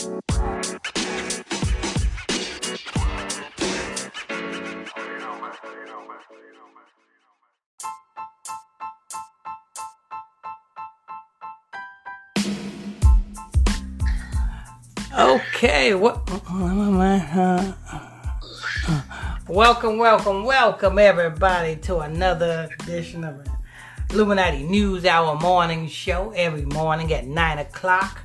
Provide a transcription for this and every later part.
Okay, what? Welcome, welcome, welcome, everybody, to another edition of Illuminati News Hour morning show every morning at 9 o'clock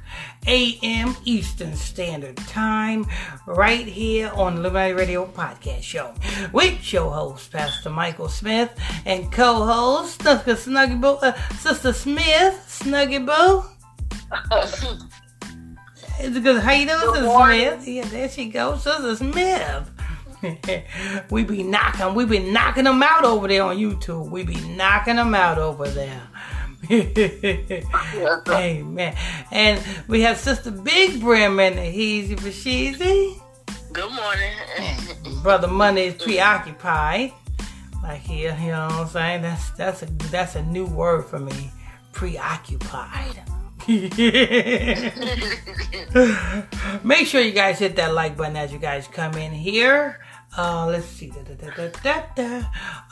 a.m. Eastern Standard Time, right here on Illuminati Radio Podcast Show with show host Pastor Michael Smith and co-host Sister Snuggy Boo, uh, Sister Smith, Snuggy Boo. It's good. How you doing, Sister Smith? Yeah, there she goes, Sister Smith. we be knocking, we be knocking them out over there on YouTube. We be knocking them out over there. Amen. And we have Sister Big Brim and the Heezy for Sheezy. Good morning. Brother Money is preoccupied. Like here, you know what I'm saying? That's that's a that's a new word for me. Preoccupied. Make sure you guys hit that like button as you guys come in here. Uh, let's see. Da, da, da,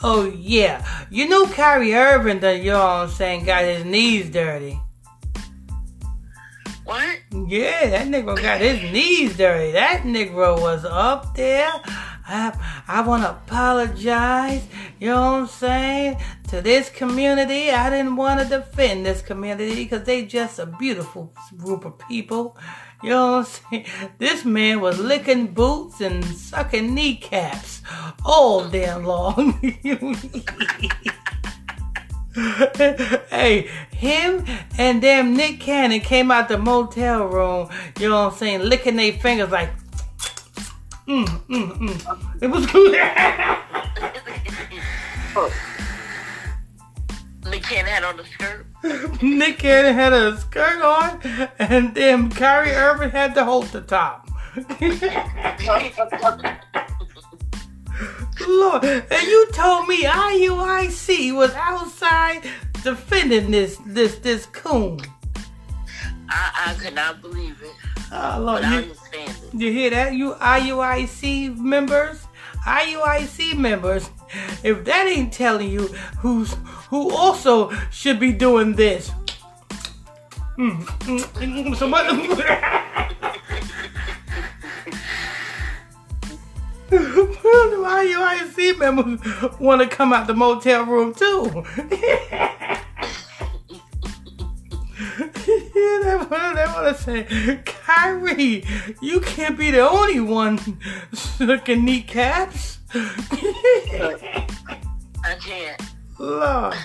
oh, yeah. You know Kyrie Irving, know what saying, got his knees dirty. What? Yeah, that nigga got his knees dirty. That nigga was up there. I, I want to apologize, you know what I'm saying, to this community. I didn't want to defend this community because they just a beautiful group of people. You know what I'm saying? This man was licking boots and sucking kneecaps all damn long. hey, him and damn Nick Cannon came out the motel room, you know what I'm saying, licking their fingers like, mm, mm, mm. It was good. oh. Nick Cannon had on the skirt. Nick Cannon had a skirt on, and then Kyrie Irving had to hold the top. Lord, and you told me IUIC was outside defending this this this coon. I, I could not believe it. Uh, oh, Lord, you, understand it. You hear that? You IUIC members? IUIC members, if that ain't telling you who's who also should be doing this. Mm, mm, mm, somebody. the IUIC members want to come out the motel room too. yeah, they want to say, Kyrie, you can't be the only one looking kneecaps. I can't. Lord,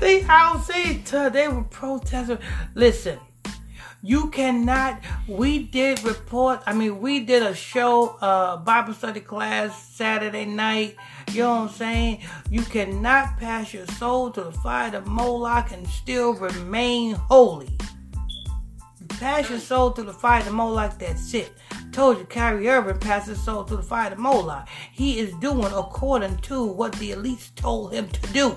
they outside, they were protesting. Listen, you cannot. We did report. I mean, we did a show, uh, Bible study class Saturday night. You know what I'm saying? You cannot pass your soul to the fire of Moloch and still remain holy. Pass your soul to the fire of Moloch, that's it. told you Kyrie Irving passed his soul to the fire of Moloch. He is doing according to what the elites told him to do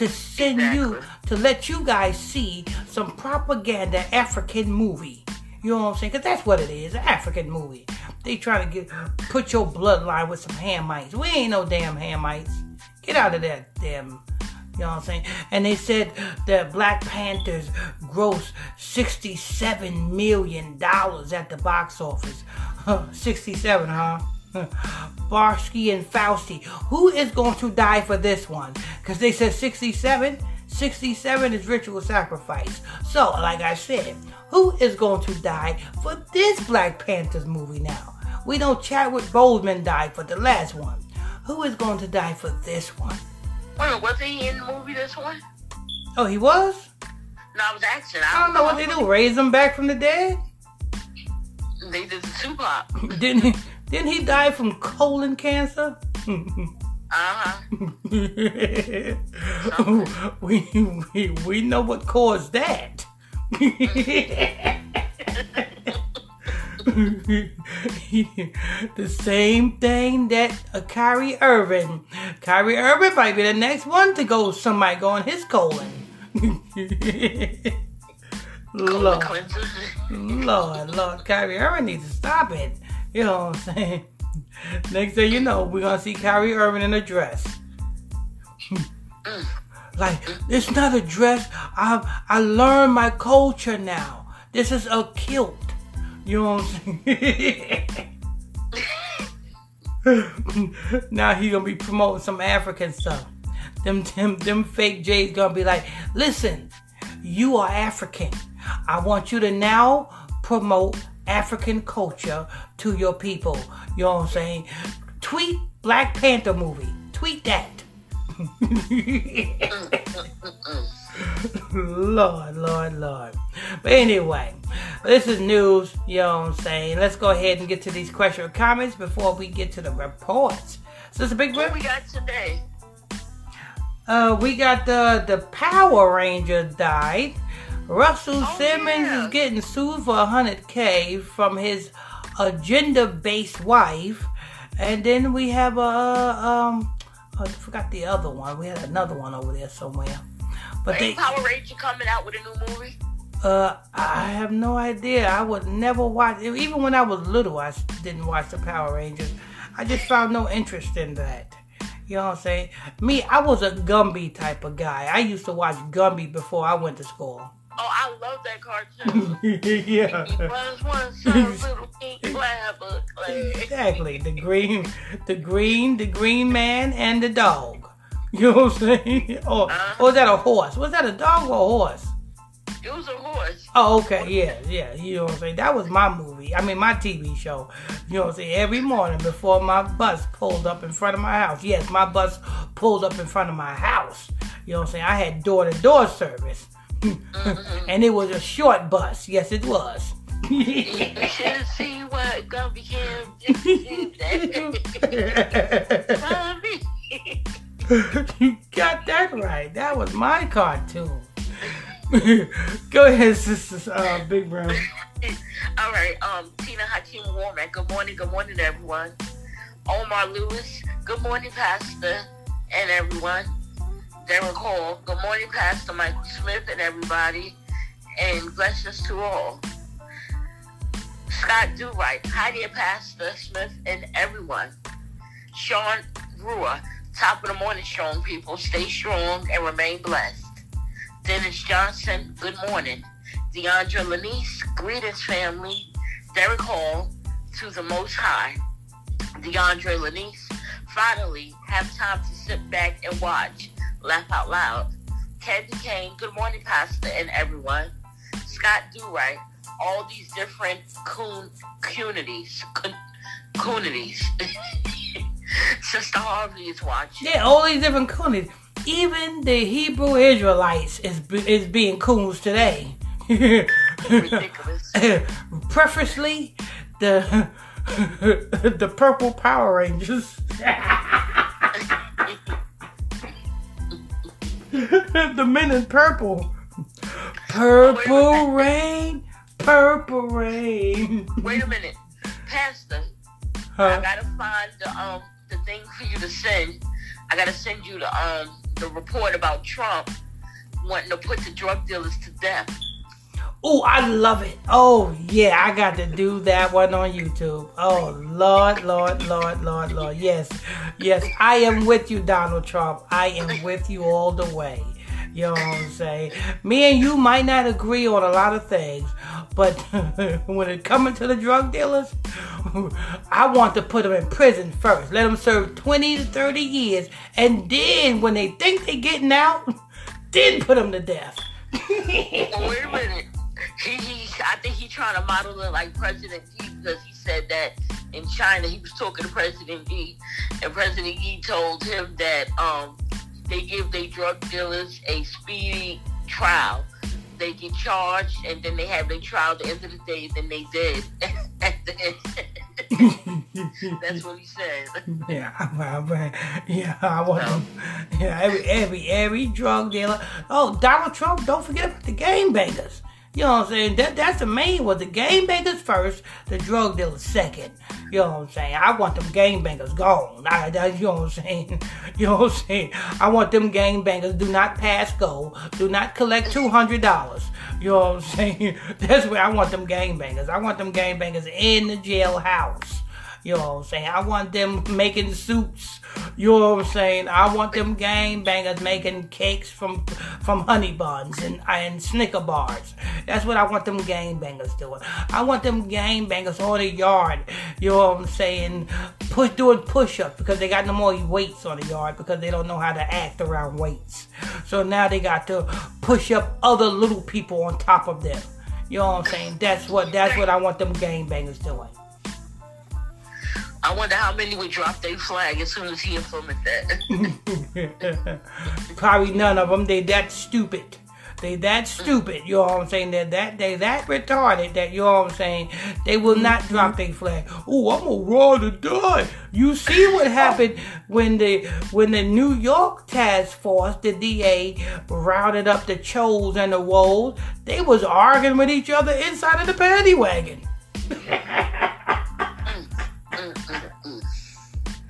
to send exactly. you to let you guys see some propaganda African movie. You know what I'm saying? Because that's what it is, an African movie. They trying to get put your bloodline with some Hamites. We ain't no damn Hamites. Get out of that damn. You know what I'm saying? And they said that Black Panthers grossed $67 million at the box office. 67, huh? Barsky and Fauci. Who is going to die for this one? Because they said 67. 67 is ritual sacrifice. So, like I said, who is going to die for this Black Panthers movie now? We know Chadwick Boseman died for the last one. Who is going to die for this one? Wait, was he in the movie this one? Oh, he was? No, I was asking. I, I don't know, what they do. Raise him back from the dead? They did Tupac. Didn't he? Didn't he die from colon cancer? uh-huh. we, we we know what caused that. the same thing that uh, Kyrie Irving. Kyrie Irving might be the next one to go. Somebody go on his colon. Lord. Lord, Lord, Kyrie Irving needs to stop it. You know what I'm saying? Next thing you know, we're gonna see Kyrie Irving in a dress. like it's not a dress. I I learned my culture now. This is a kilt. You know what I'm saying? now he gonna be promoting some African stuff. Them them them fake J's gonna be like, listen, you are African. I want you to now promote African culture to your people. You know what I'm saying? Tweet Black Panther movie. Tweet that. Mm, mm, mm, Lord, Lord, Lord. But anyway, this is news, you know what I'm saying? Let's go ahead and get to these question or comments before we get to the reports. So it's a big What we got today? Uh, we got the the Power Ranger died. Russell Oh, Simmons yeah. is getting sued for 100k from his agenda-based wife, and then we have a um, I forgot the other one. We had another one over there somewhere, but they Power Ranger coming out with a new movie? uh, I have no idea. I would never watch. Even when I was little, I didn't watch the Power Rangers. I just found no interest in that. You know what I'm saying? Me, I was a Gumby type of guy. I used to watch Gumby before I went to school. Oh, I love that cartoon. yeah. He was once a little pink lab of clay. Exactly. The green, the green, the green man, and the dog. You know what I'm saying? Or, or was that a horse? Was that a dog or a horse? It was a horse. Oh, okay, yeah, yeah. You know what I'm saying? That was my movie. I mean, my TV show. You know what I'm saying? Every morning before my bus pulled up in front of my house. Yes, my bus pulled up in front of my house. You know what I'm saying? I had door to door service. Mm-hmm. and it was a short bus. Yes, it was. You should have seen what Gumby Cam did. You got that right. That was my cartoon. Go ahead, sister uh, Big Brown. All right, um, Tina Hakeem Womack. Good morning, good morning, everyone. Omar Lewis. Good morning, Pastor, and everyone. Derek Hall. Good morning, Pastor Michael Smith, and everybody. And blessings to all. Scott Durright. Hi there, Pastor Smith, and everyone. Sean Brewer. Top of the morning, strong people. Stay strong and remain blessed. Dennis Johnson. Good morning. Deandra Lanice, greetings family. Derek Hall, to the Most High. Deandre Lanice, finally have time to sit back and watch. Laugh out loud. Candy Kane, good morning, Pastor, and everyone. Scott Durright, all these different coon communities, coon, coonities. Sister Harvey is watching. Yeah, all these different coons. Even the Hebrew Israelites is is being coons today. Ridiculous. Preferably the the purple Power Rangers. the men in purple. Purple rain, purple rain. Wait a minute, Pastor. I gotta find the um the thing for you to send. I gotta send you the um the report about Trump wanting to put the drug dealers to death. Oh, I love it. Oh, yeah, I got to do that one on YouTube. Oh, Lord, Lord, Lord, Lord, Lord. Yes, yes, I am with you, Donald Trump. I am with you all the way. You know what I'm saying? Me and you might not agree on a lot of things, but when it comes to the drug dealers, I want to put them in prison first. Let them serve 20 to 30 years, and then when they think they're getting out, then put them to death. Wait a minute. He, he I think he's trying to model it like President Xi because he said that in China he was talking to President Xi and President Xi told him that um they give their drug dealers a speedy trial. They get charged and then they have their trial at the end of the day, then they dead. That's what he said. Yeah, yeah, I want them. Yeah, every every every drug dealer. Oh, Donald Trump! Don't forget about the game bangers. You know what I'm saying? That that's the main one. The game bangers first, the drug dealers second. You know what I'm saying? I want them game bangers gone. I, that, you know what I'm saying? You know what I'm saying? I want them game bangers. Do not pass go. Do not collect two hundred dollars. You know what I'm saying? That's where I want them game bangers. I want them game bangers in the jailhouse. You know what I'm saying? I want them making soups. You know what I'm saying? I want them gang bangers making cakes from from honey buns and and Snicker bars. That's what I want them gang bangers doing. I want them gang bangers on the yard. You know what I'm saying? Push doing push-ups because they got no more weights on the yard because they don't know how to act around weights. So now they got to push up other little people on top of them. You know what I'm saying? That's what that's what I want them gang bangers doing. I wonder how many would drop their flag as soon as he implement that. Probably none of them. They that stupid. They that stupid. You know what I'm saying? They're that they that retarded that you know what I'm saying. They will not mm-hmm. drop their flag. Oh, I'm a raw to die. You see what happened when the when the New York task force, the DA, rounded up the Chos and the Woes. They was arguing with each other inside of the paddy wagon.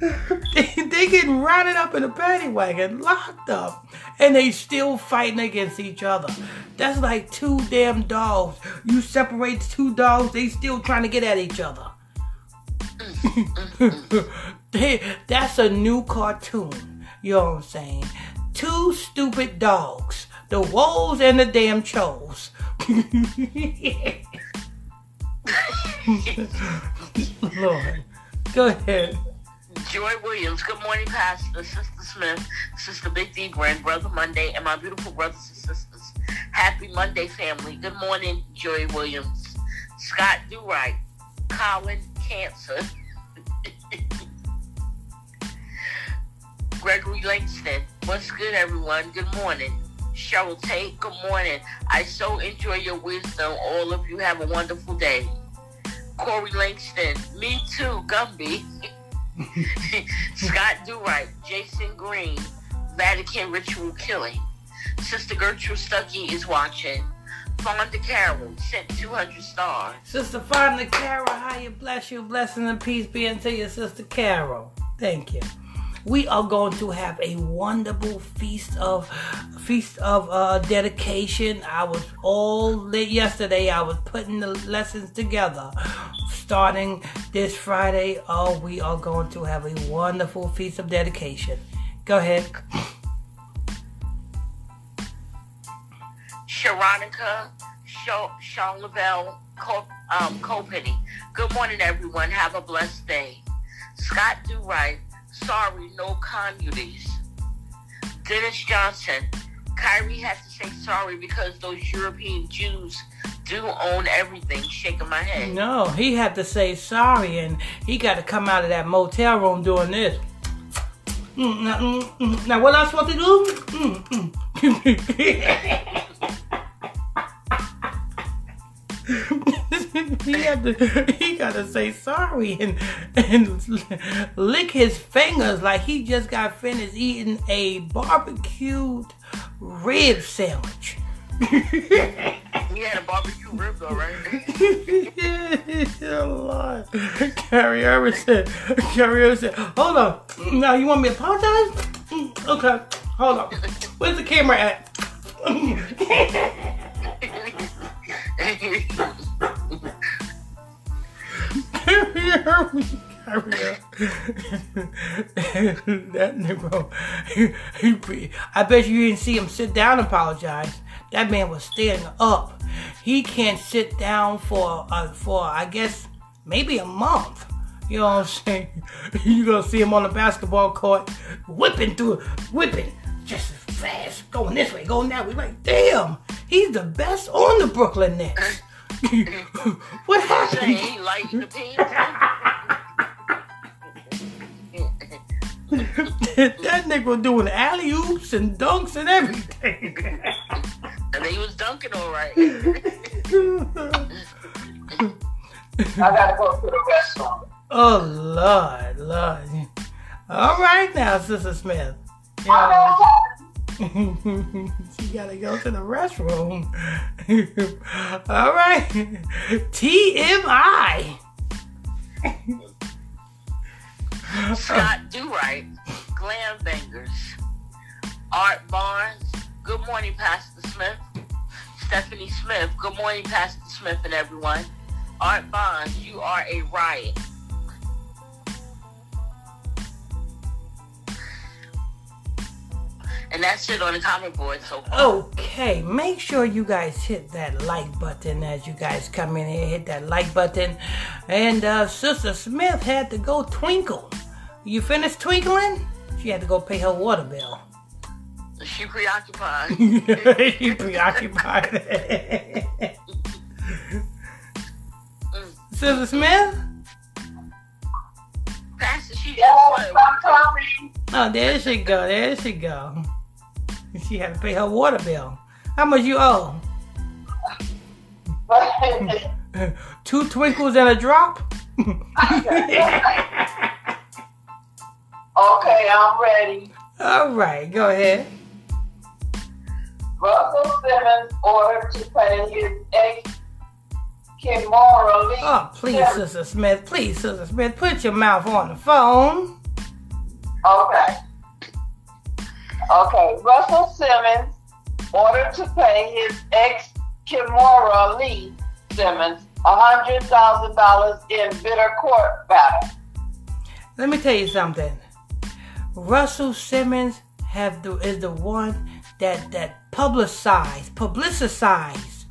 they, they getting rounded up in a paddy wagon, locked up, and they still fighting against each other. That's like two damn dogs. You separate two dogs, they still trying to get at each other. they, that's a new cartoon. You know what I'm saying? Two stupid dogs. The Woes and the damn Chos. Lord. Go ahead. Joy Williams, good morning, Pastor, Sister Smith, Sister Big D, Grand Brother Monday, and my beautiful brothers and sisters. Happy Monday, family. Good morning, Joy Williams. Scott Do Right, Colin Cancer, Gregory Langston. What's good, everyone? Good morning. Cheryl Tate, good morning. I so enjoy your wisdom. All of you have a wonderful day. Corey Langston, me too, Gumby. Scott Durite, Jason Green, Vatican Ritual Killing. Sister Gertrude Stuckey is watching. Fonda Carroll sent 200 stars. Sister Fonda Carroll, how you bless you, blessing and peace be unto your sister Carol. Thank you. We are going to have a wonderful feast of feast of uh, dedication. I was all lit yesterday. I was putting the lessons together starting this Friday. Oh, we are going to have a wonderful feast of dedication. Go ahead. Sharonica, Sean Lavelle, Col- um. Good morning, everyone. Have a blessed day. Scott Do Right. Sorry, no communities. Dennis Johnson. Kyrie has to say sorry because those European Jews do own everything. Shaking my head. No, he had to say sorry, and he got to come out of that motel room doing this. Mm, now, mm, mm, now, what I supposed to do? Mm, mm. he had to he gotta say sorry and and lick his fingers like he just got finished eating a barbecued rib sandwich. he had a barbecue rib though, right? yeah, Lord. Kyrie Irving said, Kyrie Irving said, hold on. Now you want me to apologize? Mm, okay, hold on. Where's the camera at? that Negro, he, he, I bet you didn't see him sit down and apologize. That man was standing up. He can't sit down for uh, for I guess maybe a month. You know what I'm saying? You gonna see him on the basketball court whipping through, whipping just as fast, going this way, going that way. Like, damn, he's the best on the Brooklyn Nets. what happened? He lighting the that nigga was doing alley oops and dunks and everything. and he was dunking all right. I gotta go to the restaurant. Oh Lord, Lord. All right now, Sister Smith. You know, she gotta go to the restroom. All right. TMI. Scott Do-Right, Glam Bangers, Art Barnes, Good Morning, Pastor Smith, Stephanie Smith, Good Morning, Pastor Smith and everyone. Art Barnes, you are a riot. And that's it on the comment board so far. Okay, make sure you guys hit that like button as you guys come in here. Hit that like button. And uh, Sister Smith had to go twinkle. You finished twinkling? She had to go pay her water bill. She preoccupied. she preoccupied. Sister Smith? Pastor, she Yes, just I'm coming. Oh, there she go. There she go. She had to pay her water bill. How much you owe? Two twinkles and a drop? okay, I'm ready. All right, go ahead. Russell Simmons ordered to pay his ex Kimora Lee. Oh, please, Sister Smith. Please, Sister Smith, put your mouth on the phone. Okay. Okay. Russell Simmons ordered to pay his ex Kimora Lee Simmons hundred thousand dollars in bitter court battle. Let me tell you something. Russell Simmons have the is the one that that publicized, publicized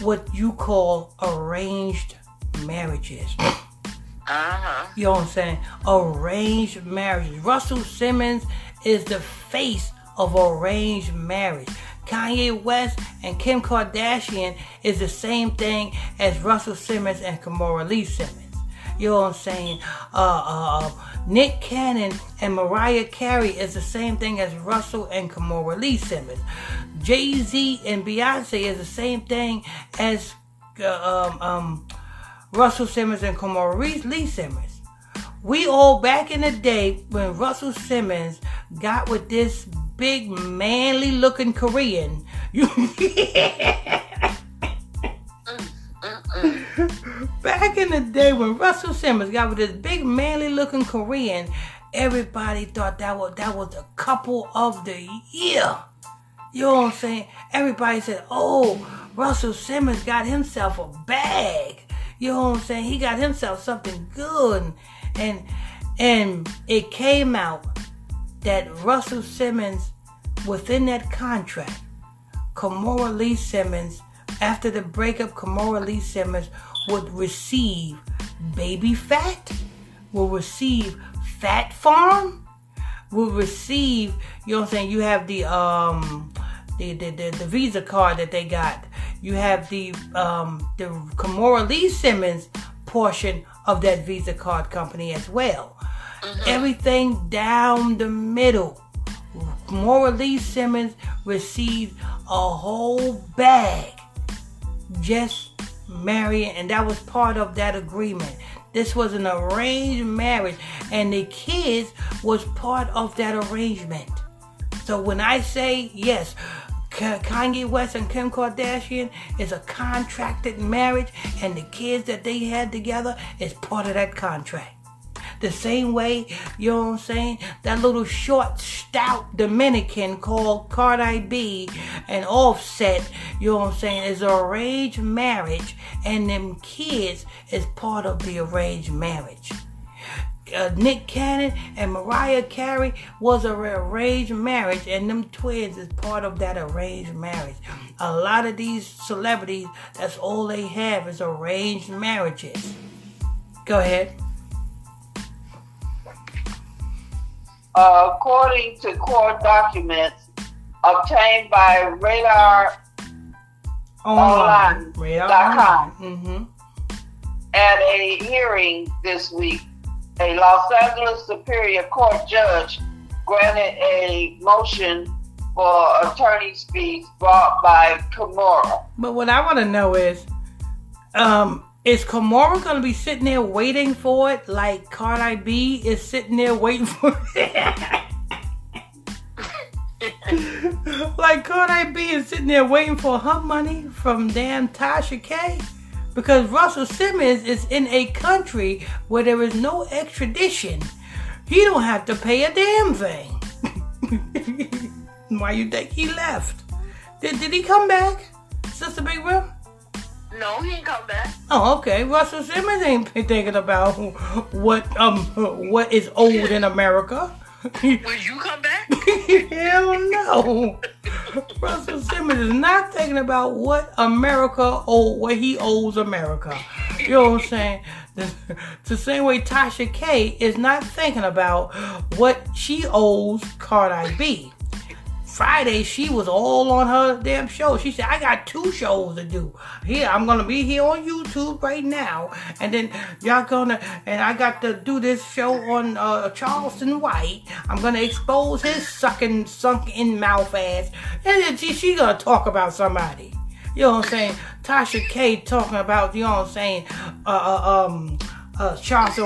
what you call arranged marriages. Uh-huh. You know what I'm saying? Arranged marriages. Russell Simmons is the face of arranged marriage. Kanye West and Kim Kardashian is the same thing as Russell Simmons and Kamora Lee Simmons. You know what I'm saying? Uh, uh, Nick Cannon and Mariah Carey is the same thing as Russell and Kamora Lee Simmons. Jay Z and Beyonce is the same thing as uh, um, um, Russell Simmons and Kamora Lee Simmons. We all back in the day when Russell Simmons got with this big manly looking Korean. You back in the day when Russell Simmons got with this big manly looking Korean, everybody thought that was that was the couple of the year. You know what I'm saying? Everybody said, "Oh, Russell Simmons got himself a bag." You know what I'm saying? He got himself something good, and and it came out that Russell Simmons, within that contract, Kamora Lee Simmons, after the breakup, Kamora Lee Simmons would receive Baby Phat, will receive Phat Farm, will receive, you know what I'm saying? You have the um the the, the, the Visa card that they got. You have the um the Kamora Lee Simmons portion of that Visa card company as well. Mm-hmm. Everything down the middle. Kamora Lee Simmons received a whole bag just marrying, and that was part of that agreement. This was an arranged marriage, and the kids was part of that arrangement. So when I say yes, Kanye West and Kim Kardashian is a contracted marriage, and the kids that they had together is part of that contract. The same way, you know what I'm saying? That little short, stout Dominican called Cardi B and Offset, you know what I'm saying, is an arranged marriage, and them kids is part of the arranged marriage. Uh, Nick Cannon and Mariah Carey was a arranged marriage, and them twins is part of that arranged marriage. A lot of these celebrities, that's all they have is arranged marriages. Go ahead. Uh, according to court documents obtained by Radar Online. Online. Radar online. Mm-hmm. at a hearing this week, a Los Angeles Superior Court judge granted a motion for attorney's fees brought by Kimora. But what I want to know is, um, is Kamora gonna be sitting there waiting for it like Cardi B is sitting there waiting for it? like Cardi B is sitting there waiting for her money from damn Tasha K. Because Russell Simmons is in a country where there is no extradition. He don't have to pay a damn thing. Why you think he left? Did, did he come back? Sister Big Rim? No, he ain't come back. Oh, okay. Russell Simmons ain't thinking about what um what is old in America. Would you come back? Hell no. Russell Simmons is not thinking about what America owe, what he owes America. You know what I'm saying? The, the same way Tasha K is not thinking about what she owes Cardi B. Friday, she was all on her damn show. She said, I got two shows to do. Here, I'm gonna be here on YouTube right now. And then y'all gonna, and I got to do this show on uh, Charleston White. I'm gonna expose his sucking, sunk in mouth ass. And then she, she gonna talk about somebody. You know what I'm saying? Tasha K talking about, you know what I'm saying? Uh, uh um, uh,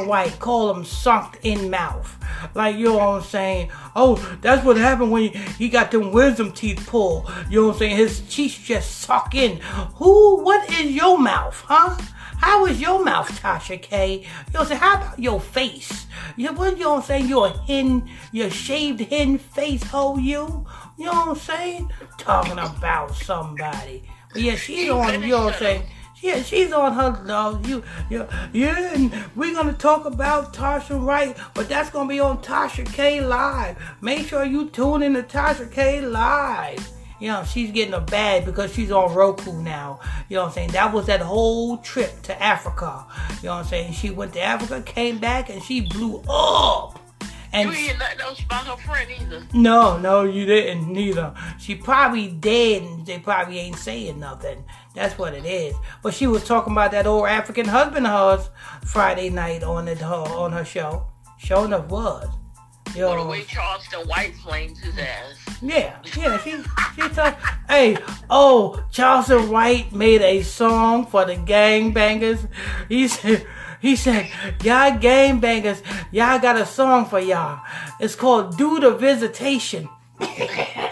White, call him sunk in mouth. Like, you know what I'm saying? Oh, that's what happened when he, got them wisdom teeth pulled. You know what I'm saying? His teeth just suck in. Who, what is your mouth, huh? How is your mouth, Tasha K? You know what I'm saying? How about your face? You, what, you know what I'm saying? You're a hen, you're shaved hen face, ho, you? You know what I'm saying? Talking about somebody. But yeah, she's on, you know what I'm saying? Yeah, she's on her. Uh, you, you, yeah, and we're gonna talk about Tasha Wright, but that's gonna be on Tasha K Live. Make sure you tune in to Tasha K Live. You know, she's getting a bag because she's on Roku now. You know what I'm saying? That was that whole trip to Africa. You know what I'm saying? She went to Africa, came back, and she blew up. And you nothing else about her friend either. No, no, you didn't neither. She probably dead and they probably ain't saying nothing. That's what it is. But she was talking about that old African husband of hers Friday night on it on her show. Sure enough was. Yo. Well, the way Charleston White flames his ass. Yeah, yeah, she she talk. hey, oh, Charleston White made a song for the gangbangers. He said he said, Y'all game bangers, y'all got a song for y'all. It's called Do the Visitation.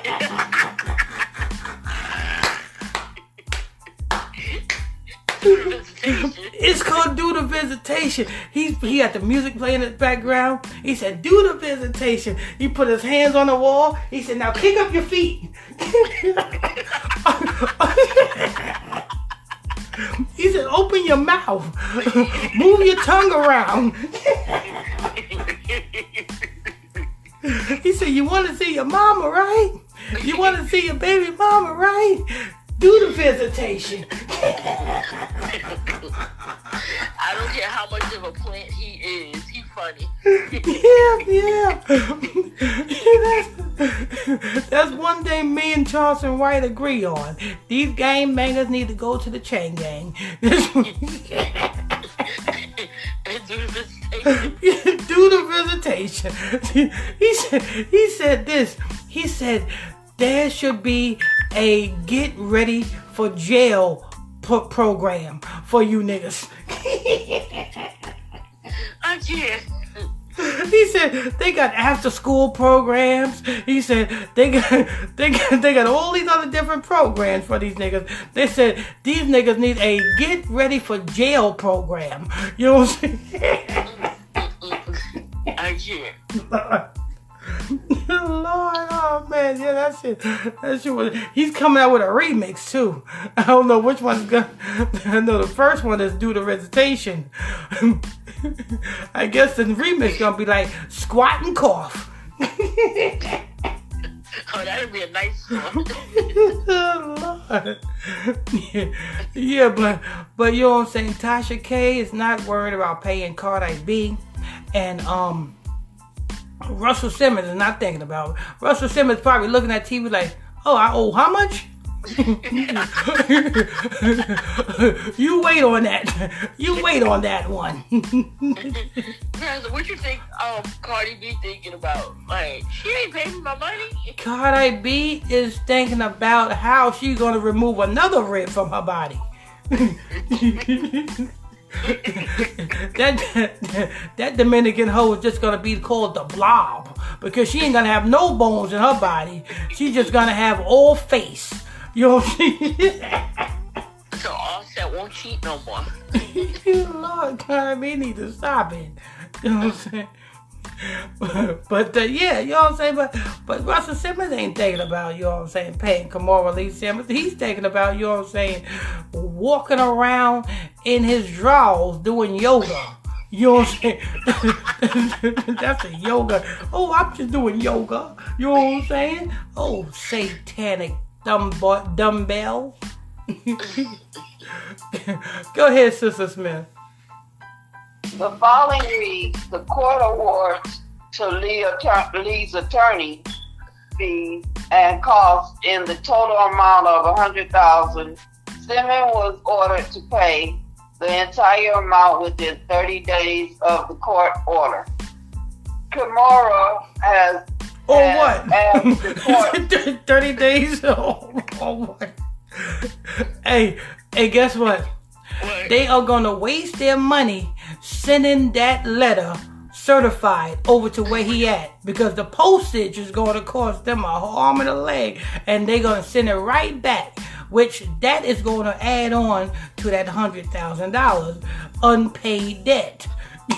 it's called Do the Visitation. He he had the music playing in the background. He said, Do the visitation. He put his hands on the wall. He said, Now kick up your feet. He said, open your mouth. Move your tongue around. he said, you want to see your mama, right? You want to see your baby mama, right? Do the visitation. I don't care how much of a plant he is. He funny. yeah, yeah. that's, that's one thing me and Charleston White agree on. These game bangers need to go to the chain gang. Do the visitation. He said. He said this. He said there should be a get ready for jail program for you niggas. I can't. He said they got after school programs. He said they got they got they got all these other different programs for these niggas. They said these niggas need a get ready for jail program. You know what I'm saying? I can't. Lord, oh man, yeah, that shit, that shit was. He's coming out with a remix too. I don't know which one's gonna. I know the first one is due to recitation. I guess the remix gonna be like squat and cough. oh, that'd be a nice one. Lord. yeah, yeah, but but you know what I'm saying. Tasha K is not worried about paying Cardi B, and um Russell Simmons is not thinking about it. Russell Simmons probably looking at TV like, oh, I owe how much? you wait on that. You wait on that one. what you think um Cardi B thinking about? Like, she ain't paying me my money. Cardi B is thinking about how she's gonna remove another rib from her body. that that Dominican hoe is just gonna be called the blob because she ain't gonna have no bones in her body. She's just gonna have all face. You know what I'm saying? So Offset won't cheat no more. Lord God, we need to stop it. You know what I'm saying? but uh, yeah, you know what I'm saying? But but Russell Simmons ain't thinking about, you know what I'm saying, paying Kimora Lee Simmons. He's thinking about, you know what I'm saying, walking around in his drawers doing yoga. You know what I'm saying? That's a yoga. Oh, I'm just doing yoga. You know what I'm saying? Oh, satanic dumb dumbbell. Go ahead, Sister Smith. The following reads the court awards to Lee's attorney fees and costs in the total amount of a hundred thousand. Simmons was ordered to pay the entire amount within 30 days of the court order. Kimora has Or has asked the what? court 30 days? Oh, oh what? Hey, hey, guess what? What? They are gonna waste their money sending that letter certified over to where he at. Because the postage is gonna cost them a arm and a leg and they're gonna send it right back which that is gonna add on to that hundred thousand dollars unpaid debt.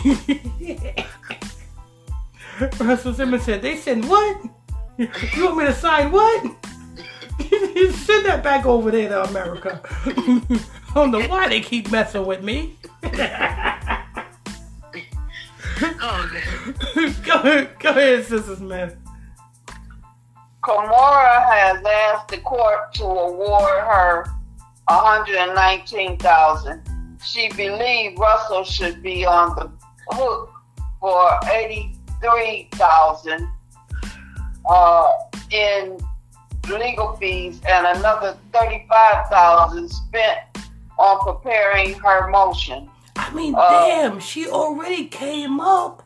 Russell Simmons said they send what? You want me to sign what? Send that back over there to America. I don't know why they keep messing with me Oh, go, go ahead, Sister Smith. Kimora has asked the court to award her 119,000. She believes Russell should be on the hook for 83,000 uh, in legal fees and another 35,000 spent on preparing her motion. I mean, Uh, damn, she already came up.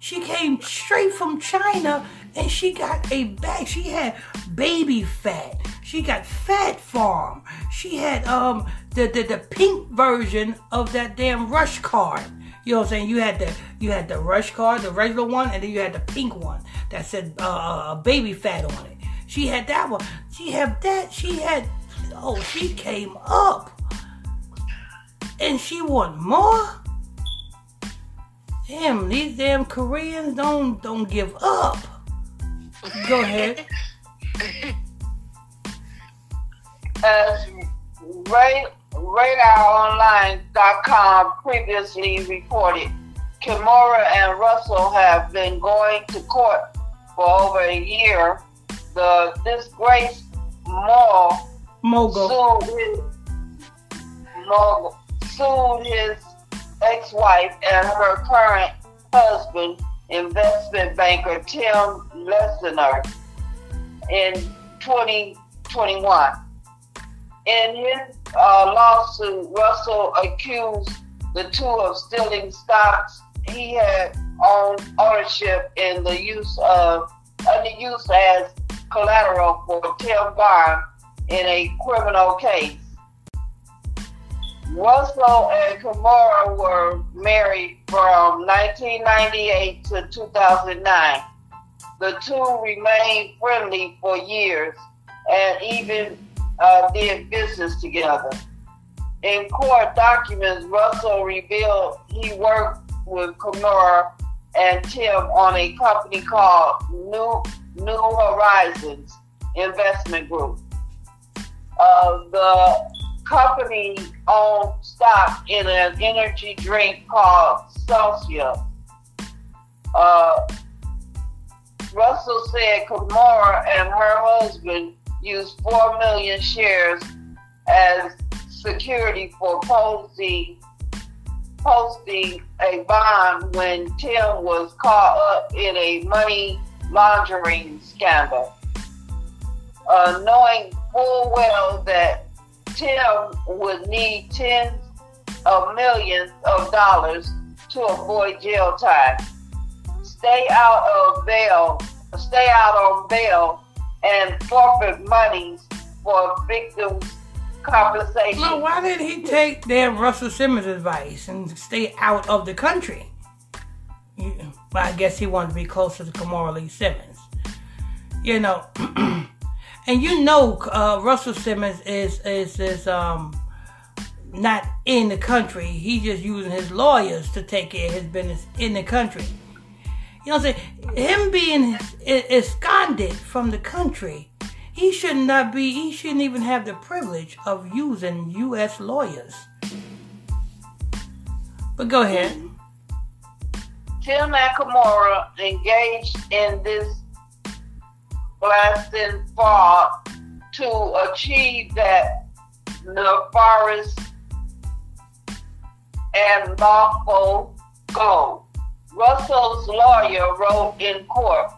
She came straight from China and she got a bag. She had Baby Phat. She got Phat Farm. She had um the, the, the pink version of that damn rush card. You know what I'm saying? You had the you had the rush card, the regular one, and then you had the pink one that said uh, Baby Phat on it. She had that one. She had that. She had oh, she came up and she want more. Damn, these damn Koreans don't don't give up. Go ahead. As Ra- RadarOnline.com previously reported, Kimora and Russell have been going to court for over a year. The disgraced mall Mogul. sued his, mogul, sued his ex-wife and her current husband, investment banker Tim Leissner, in 2021. In his uh, lawsuit, Russell accused the two of stealing stocks he had owned ownership in the use of under use as collateral for Tim Bond in a criminal case. Russell and Kimora were married from 1998 to 2009. The two remained friendly for years and even uh, did business together. In court documents, Russell revealed he worked with Kimora and Tim on a company called New New Horizons Investment Group. Uh, the company owned stock in an energy drink called Celsius. Uh, Russell said Kimora and her husband used 4 million shares as security for posting, posting a bond when Tim was caught up in a money laundering scandal. Uh, knowing full well that Tim would need tens of millions of dollars to avoid jail time. Stay out of bail, stay out on bail, and forfeit monies for victims' compensation. Why did he take damn Russell Simmons' advice and stay out of the country? Well, I guess he wanted to be closer to Kamara Lee Simmons. You know, and you know, uh, Russell Simmons is is is um not in the country. He's just using his lawyers to take care of his business in the country. You know what I'm saying? Him being es- esconded from the country, he should not be, he shouldn't even have the privilege of using U.S. lawyers. But go ahead. Tim Nakamura engaged in this blasting fraud to achieve that nefarious and lawful goal. Russell's lawyer wrote in court,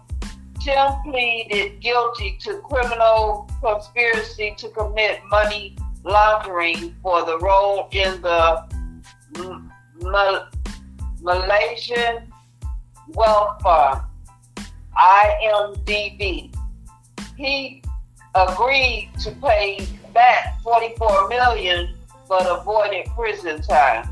Tim pleaded guilty to criminal conspiracy to commit money laundering for the role in the M- Ma- Malaysian Fund, IMDB. He agreed to pay back 44 million but avoided prison time.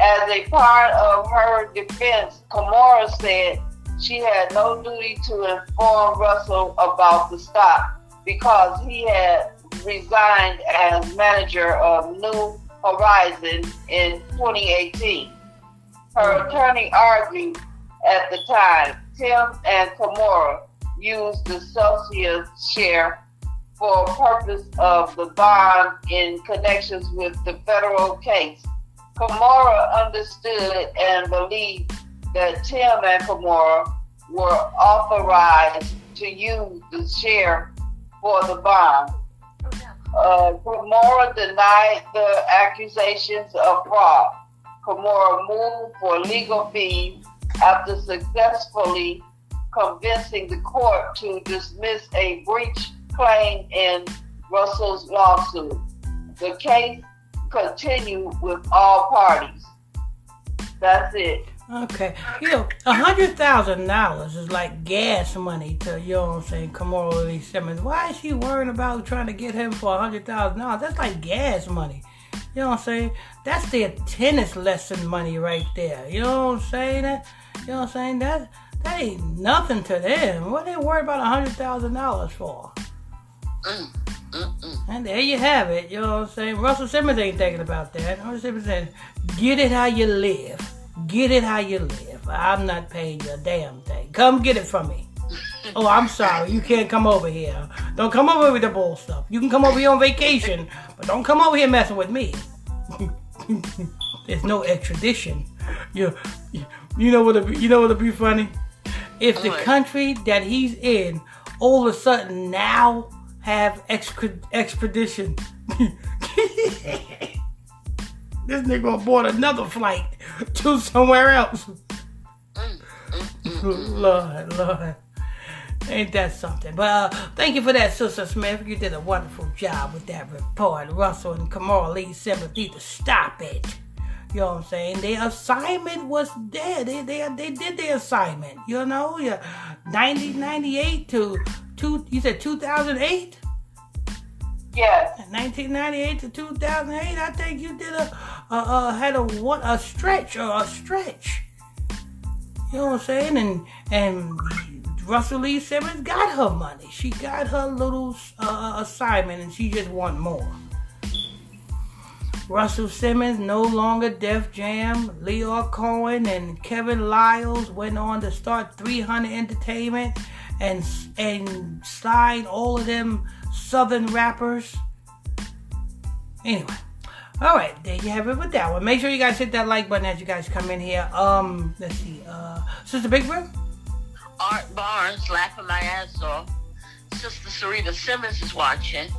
As a part of her defense, Kimora said she had no duty to inform Russell about the stock because he had resigned as manager of New Horizon in 2018. Her attorney argued at the time Tim and Kimora used the Celsius share for purpose of the bond in connections with the federal case. Kimora understood and believed that Tim and Kimora were authorized to use the share for the bond. Uh, denied the accusations of fraud. Kimora moved for legal fees after successfully convincing the court to dismiss a breach claim in Russell's lawsuit. The case continued with all parties. That's it. Okay. You know, a hundred thousand dollars is like gas money to, you know what I'm saying, Kimora Lee Simmons. Why is she worrying about trying to get him for a hundred thousand dollars? That's like gas money. You know what I'm saying? That's their tennis lesson money right there. You know what I'm saying? You know what I'm saying? That that ain't nothing to them. What they worry about a hundred thousand dollars for? Mm, mm, mm. And there you have it. You know what I'm saying? Russell Simmons ain't thinking about that. Russell Simmons said, get it how you live. Get it how you live. I'm not paying you a damn thing. Come get it from me. Oh, I'm sorry. You can't come over here. Don't come over with the bull stuff. You can come over here on vacation, but don't come over here messing with me. There's no extradition. You, you, know what'll you know what'll be funny? If the country that he's in all of a sudden now have extra, expedition. this nigga aboard another flight to somewhere else. Mm, mm, mm. Lord, Lord. Ain't that something? But uh, thank you for that, Sister Smith. You did a wonderful job with that report. Russell and Kimora Lee Simmons to stop it. You know what I'm saying? Their assignment was there. They they they did their assignment. You know, yeah, 1998 to two. You said 2008. Yes. 1998 to 2008, I think you did a, a, a had a what a stretch or a stretch. You know what I'm saying? And and Russell Lee Simmons got her money. She got her little uh, assignment, and she just want more. Russell Simmons no longer Def Jam. Lyor Cohen and Kevin Liles went on to start 300 Entertainment and and signed all of them Southern rappers. Anyway, all right, there you have it with that one. Make sure you guys hit that like button as you guys come in here. Um, let's see. Uh, Sister Big Brim. Art Barnes laughing my ass off. Sister Sarita Simmons is watching.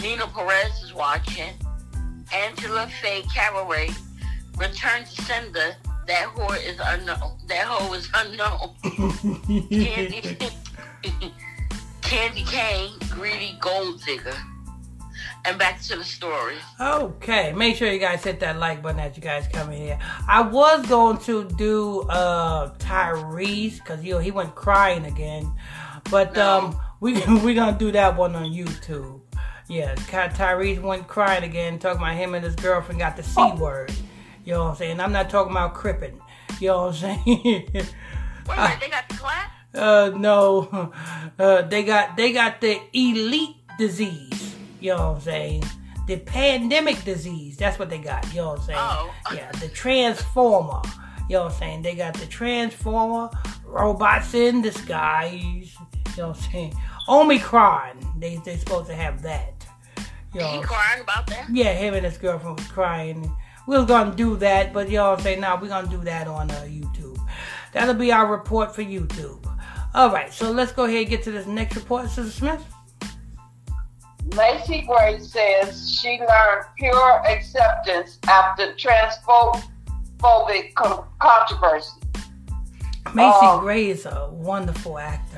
Nina Perez is watching. Angela Faye Cabaret. Return to sender. That whore is unknown. That hoe is unknown. Candy, Candy Kane, greedy gold digger. And back to the story. Okay, make sure you guys hit that like button as you guys come in here. I was going to do uh Tyrese because you know he went crying again, but No. um we we gonna do that one on YouTube. Yeah, Tyrese went crying again, talking about him and his girlfriend got the C word. You know what I'm saying? I'm not talking about cripping. You know what I'm saying? Wait a minute, they got the clap? uh, no, uh, they got they got the elite disease. You know what I'm saying? The pandemic disease. That's what they got. You know what I'm saying? Oh. Yeah, the transformer. You know what I'm saying? They got the transformer, robots in disguise. You know what I'm saying? Omicron. They they supposed to have that. You He crying about that? yeah, him and his girlfriend was crying. We was gonna do that, but y'all say, nah, we're gonna do that on uh, YouTube. That'll be our report for YouTube. All right, so let's go ahead and get to this next report, Sister Smith. Macy Gray says she learned pure acceptance after transphobic controversy. Macy Oh. Gray is a wonderful actor.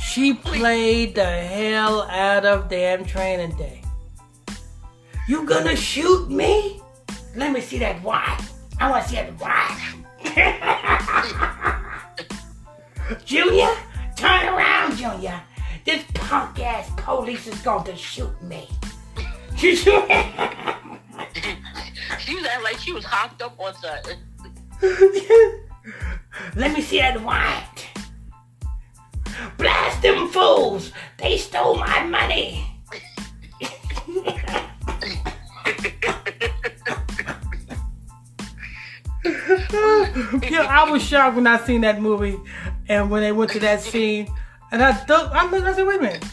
She played the hell out of damn Training Day. You gonna shoot me? Let me see that wine. I wanna see that wine. Junior, turn around, Junior. This punk ass police is going to shoot me. She was acting like she was hopped up on something. Let me see that white. Blast them fools! They stole my money. yeah, I was shocked when I seen that movie, and when they went to that scene, and I thought, I, mean, I said, wait a minute,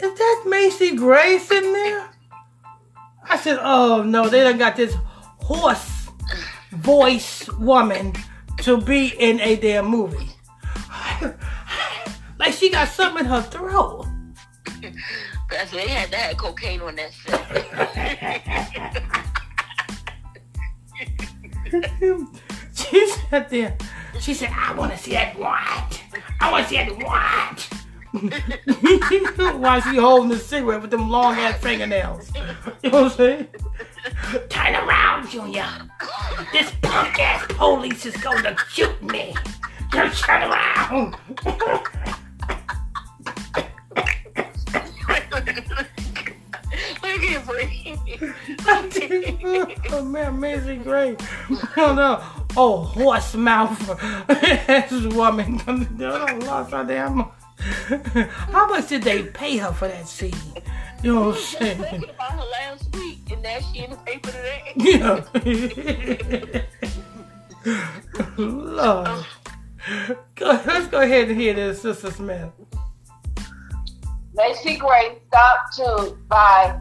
is that Macy Gray sitting there? I said, oh no, they done got this horse voice woman to be in a damn movie. like she got something in her throat. That's they had that cocaine on that set. she sat there. She said, I want to see that what? I want to see that what?" While she holding the cigarette with them long ass fingernails. You know what I'm saying? Turn around, Junior. This punk ass police is going to shoot me. Just turn around. oh man, amazing great. Oh no. Oh, horse mouth. this woman lost her damn. How much did they pay her for that scene? You know what I'm saying? Talking about her last week, and now she in the paper today. Yeah. Lord. Go, let's go ahead and hear this, Sister Smith. Macy Gray stopped to by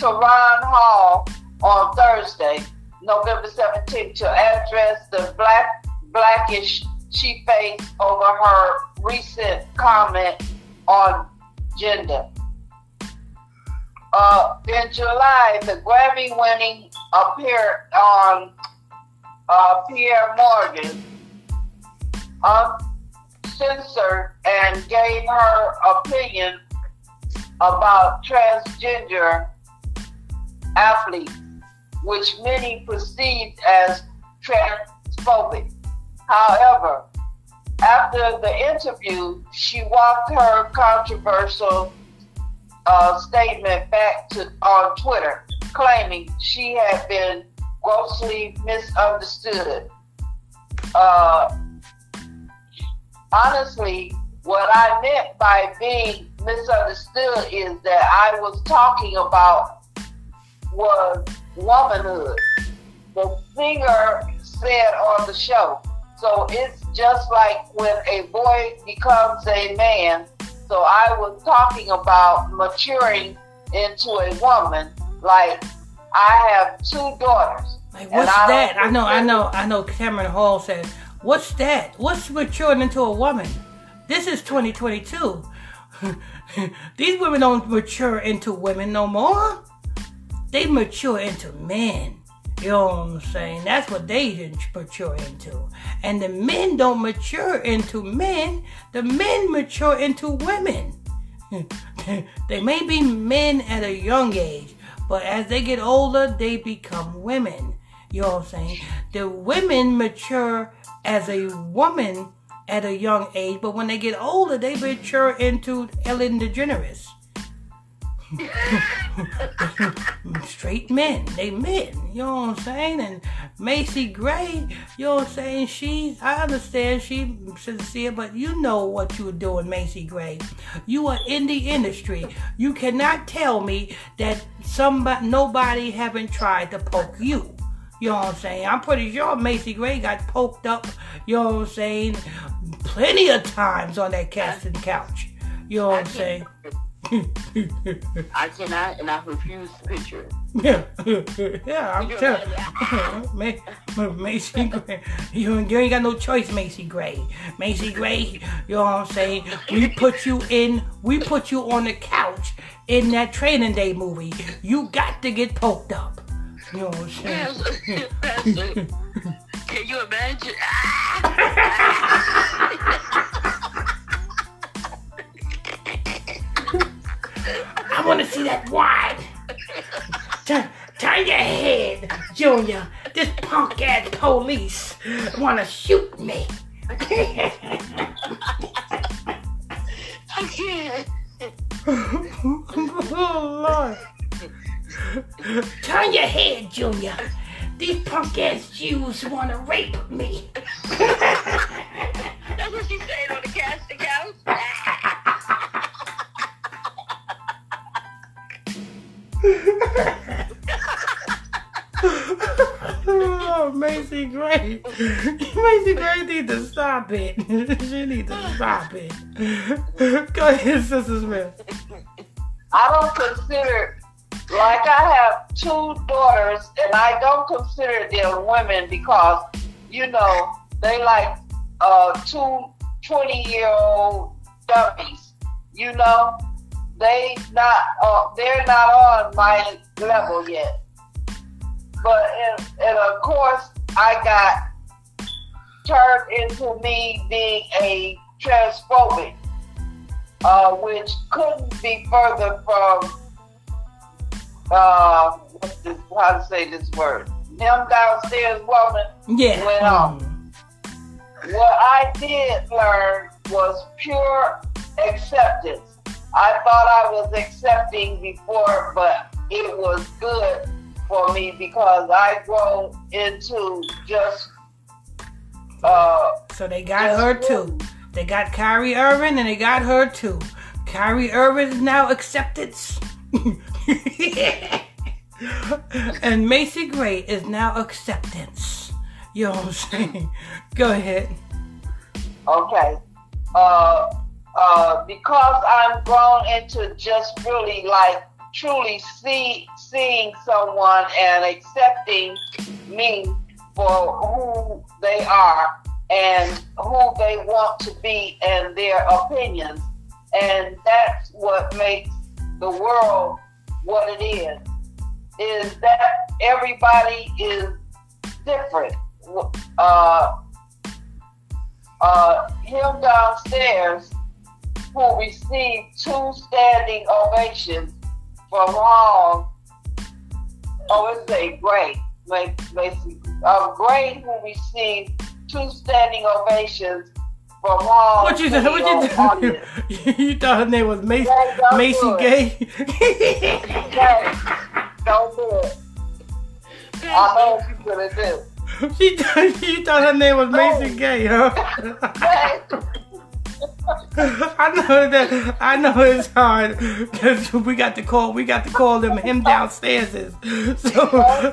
Tamron Hall on Thursday, November 17th, to address the black blackish she faced over her recent comment on gender. Uh, in July, the Grammy-winning appeared on uh, Piers Morgan, uncensored, and gave her opinion about transgender athletes, which many perceived as transphobic. However, after the interview, she walked her controversial uh, statement back to on Twitter, claiming she had been grossly misunderstood. Uh, honestly, what I meant by being misunderstood is that I was talking about was womanhood. The singer said on the show. So it's just like when a boy becomes a man. So I was talking about maturing into a woman. Like I have two daughters. Like, what's I that? I know, I know, I know. Tamron Hall said, "What's that? What's maturing into a woman? This is 2022. These women don't mature into women no more. They mature into men. You know what I'm saying? That's what they didn't mature into. And the men don't mature into men. The men mature into women. they may be men at a young age, but as they get older, they become women. You know what I'm saying? The women mature as a woman at a young age, but when they get older, they mature into Ellen DeGeneres. straight men. They men. You know what I'm saying? And Macy Gray, you know what I'm saying? She, I understand she sincere, but you know what you were doing, Macy Gray. You are in the industry. You cannot tell me that somebody, nobody haven't tried to poke you. You know what I'm saying? I'm pretty sure Macy Gray got poked up, you know what I'm saying, plenty of times on that casting couch. You know what I'm saying? I cannot, and I refuse to picture it. Yeah, yeah, I'm telling you. Macy Gray, you, you ain't got no choice, Macy Gray. Macy Gray, you know what I'm saying? We put you in, we put you on the couch in that Training Day movie. You got to get poked up. You know what I'm saying? Can you imagine? I want to see that wide. Turn, turn your head, Junior. This punk ass police want to shoot me. I can't. oh, Lord. Turn your head, Junior. These punk ass Jews want to rape me. That's what she said on the casting couch. oh, Macy Gray. Macy Gray need to stop it. she need to stop it. Go ahead, Sister Smith. I don't consider, like I have two daughters, and I don't consider them women because, you know, they like uh, two 20 year old dummies. You know, they not, uh, they're not on my level yet. But and, and of course, I got turned into me being a transphobic, uh, which couldn't be further from uh, this, how to say this word? Him downstairs woman Yeah. went on. What I did learn was pure acceptance. I thought I was accepting before, but it was good for me because I grown into just uh So they got her too. They got Kyrie Irving and they got her too. Kyrie Irving is now acceptance. and Macy Gray is now acceptance. You know what I'm saying? Go ahead. okay. Uh uh because I'm grown into just really like truly see seeing someone and accepting me for who they are and who they want to be and their opinions. And that's what makes the world what it is. Is that everybody is different. Uh, uh, him downstairs who received two standing ovations from Hall. Oh, it's a great, basically, uh, Gray who received two standing ovations from Hall. What you said? What you thought? you thought her name was Macy, Yeah, Macy do Gay? Okay, don't do it. I know what you're gonna do. she you thought her name was Macy Gay, huh? I know that I know it's hard because we got to call we got to call them him downstairs. So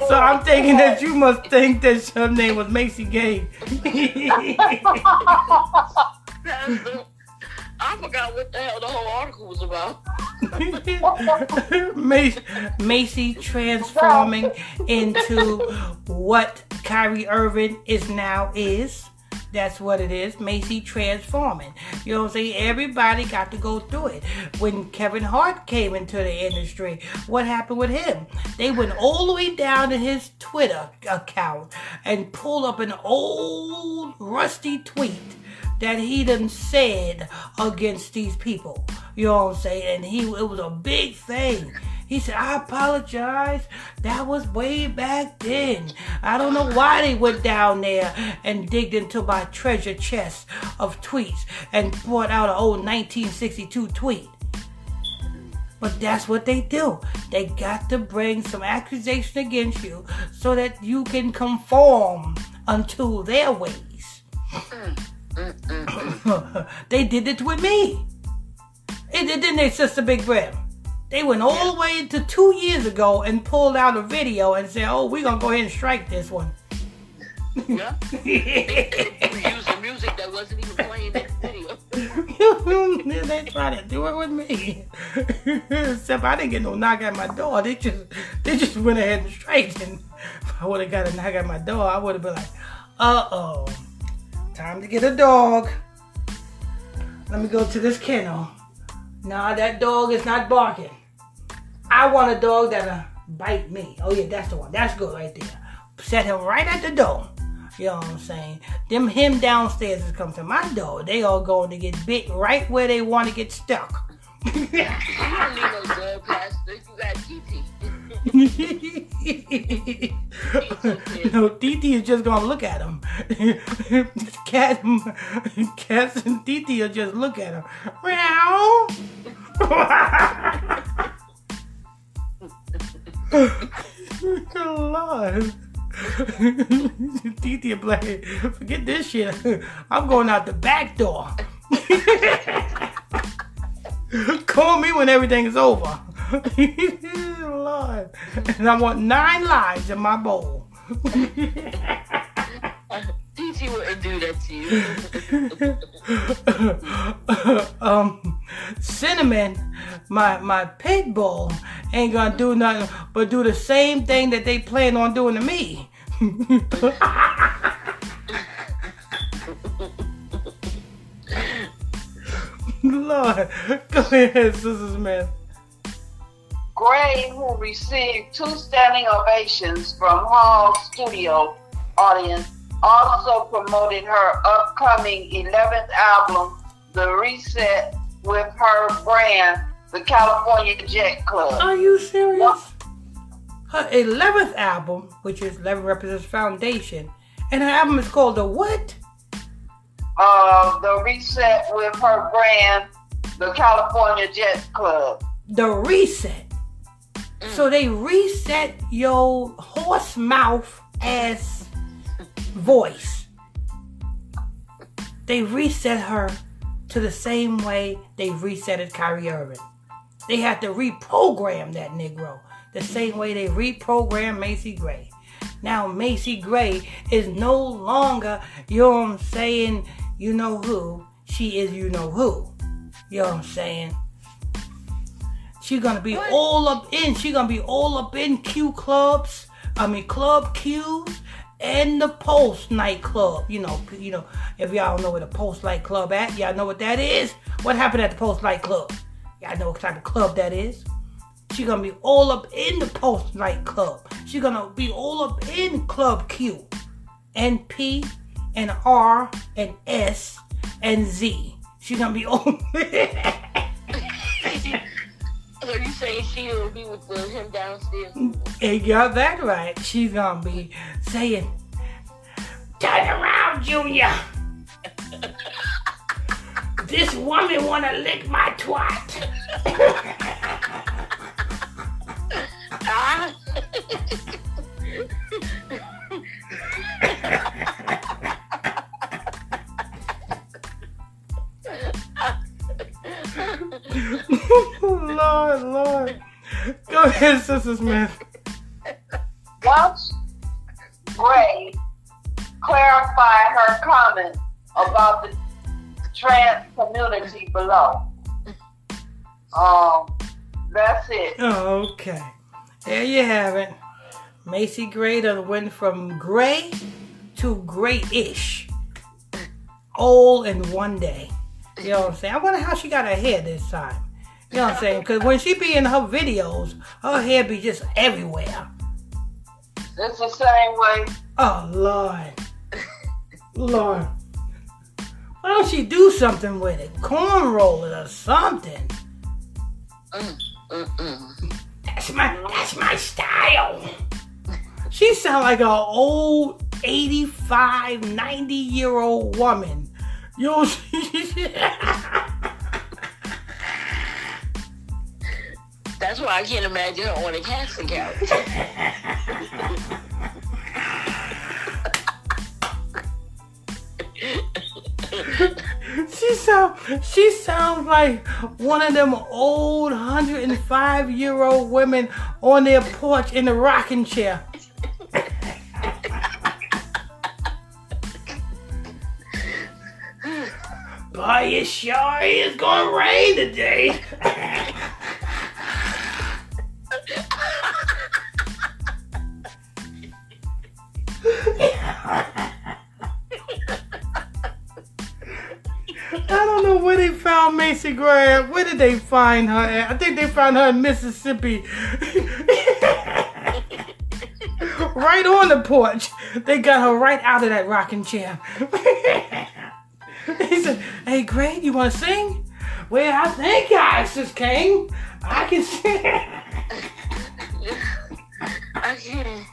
so I'm thinking that you must think that her name was Macy Gay. I forgot what the hell the whole article was about. Macy, Macy transforming into what Kyrie Irving is now is. That's what it is. Macy transforming. You know what I'm saying? Everybody got to go through it. When Kevin Hart came into the industry, what happened with him? They went all the way down to his Twitter account and pulled up an old rusty tweet that he done said against these people. You know what I'm saying? And he it was a big thing. He said, I apologize. That was way back then. I don't know why they went down there and digged into my treasure chest of tweets and brought out an old 1962 tweet. But that's what they do. They got to bring some accusation against you so that you can conform unto their ways. Mm, mm, mm, they did it with me. Did, didn't they, Sister Big Brim? They went all the way to two years ago and pulled out a video and said, "Oh, we're gonna go ahead and strike this one." Yeah. they using music that wasn't even playing in the video. they tried to do it with me. Except I didn't get no knock at my door. They just they just went ahead and straightened. If I would have got a knock at my door, I would have been like, uh oh. Time to get a dog. Let me go to this kennel. Nah, that dog is not barking. I want a dog that'll bite me. Oh yeah, that's the one. That's good right there. Set him right at the door. You know what I'm saying? Them him downstairs is come to my door. They all going to get bit right where they want to get stuck. You don't need no dog, Pastor. You got TT. no, Titi is just gonna look at him. Cat, cats and TT will just look at him. Meow. Lord. Titi be forget this shit. I'm going out the back door. Call me when everything is over. Lord. And I want nine lives in my bowl. TT wouldn't do that to you. um, cinnamon, my my pit bull, ain't gonna do nothing but do the same thing that they plan on doing to me. Lord, go ahead, Sister Smith. Gray, who received two standing ovations from Hall Studio audience, also promoted her upcoming 11th album, The Reset, with her brand, the California Jet Club. Are you serious? Her 11th album, which is 11 Represents Foundation, and her album is called The What? Uh, the Reset with her brand, the California Jet Club. The Reset. So they reset your horse mouth ass voice. They reset her to the same way they resetted Kyrie Irving. They had to reprogram that Negro the same way they reprogrammed Macy Gray. Now Macy Gray is no longer, you know what I'm saying, you know who. She is you know who. You know what I'm saying? She gonna be What? all up in. She gonna be all up in Q clubs. I mean Club Q's and the Pulse nightclub. You know, you know. If y'all know where the Pulse nightclub at, y'all know what that is. What happened at the Pulse nightclub? Y'all know what type of club that is. She gonna be all up in the Post nightclub. She gonna be all up in Club Q, and P, and R, and S, and Z. She gonna be all. So you saying she'll be with the, him downstairs? And you got that right. She's gonna be saying, Turn around, Junior. this woman wanna lick my twat. Ah! Lord, Lord. Go ahead, Sister Smith. Once Gray clarified her comment about the trans community below. Um, that's it. Oh, okay. There you have it. Macy Gray done went from gray to grayish. All in one day. You know what I'm saying? I wonder how she got her hair this time. You know what I'm saying? Because when she be in her videos, her hair be just everywhere. It's the same way. Oh, Lord. Lord. Why don't she do something with it? Cornroll it or something. Mm, mm, mm. That's my that's my style. She sound like an old 85, 90 year old woman. She, That's why I can't imagine her on a casting couch. she sound she sounds like one of them old 105 year old women on their porch in a rocking chair. Boy, it sure is gonna rain today. I don't know where they found Macy Gray. Where did they find her at? I think they found her in Mississippi. right on the porch. They got her right out of that rocking chair. he said, Hey, Gray, you want to sing? Well, I think I, Sis King. I can sing. I can't.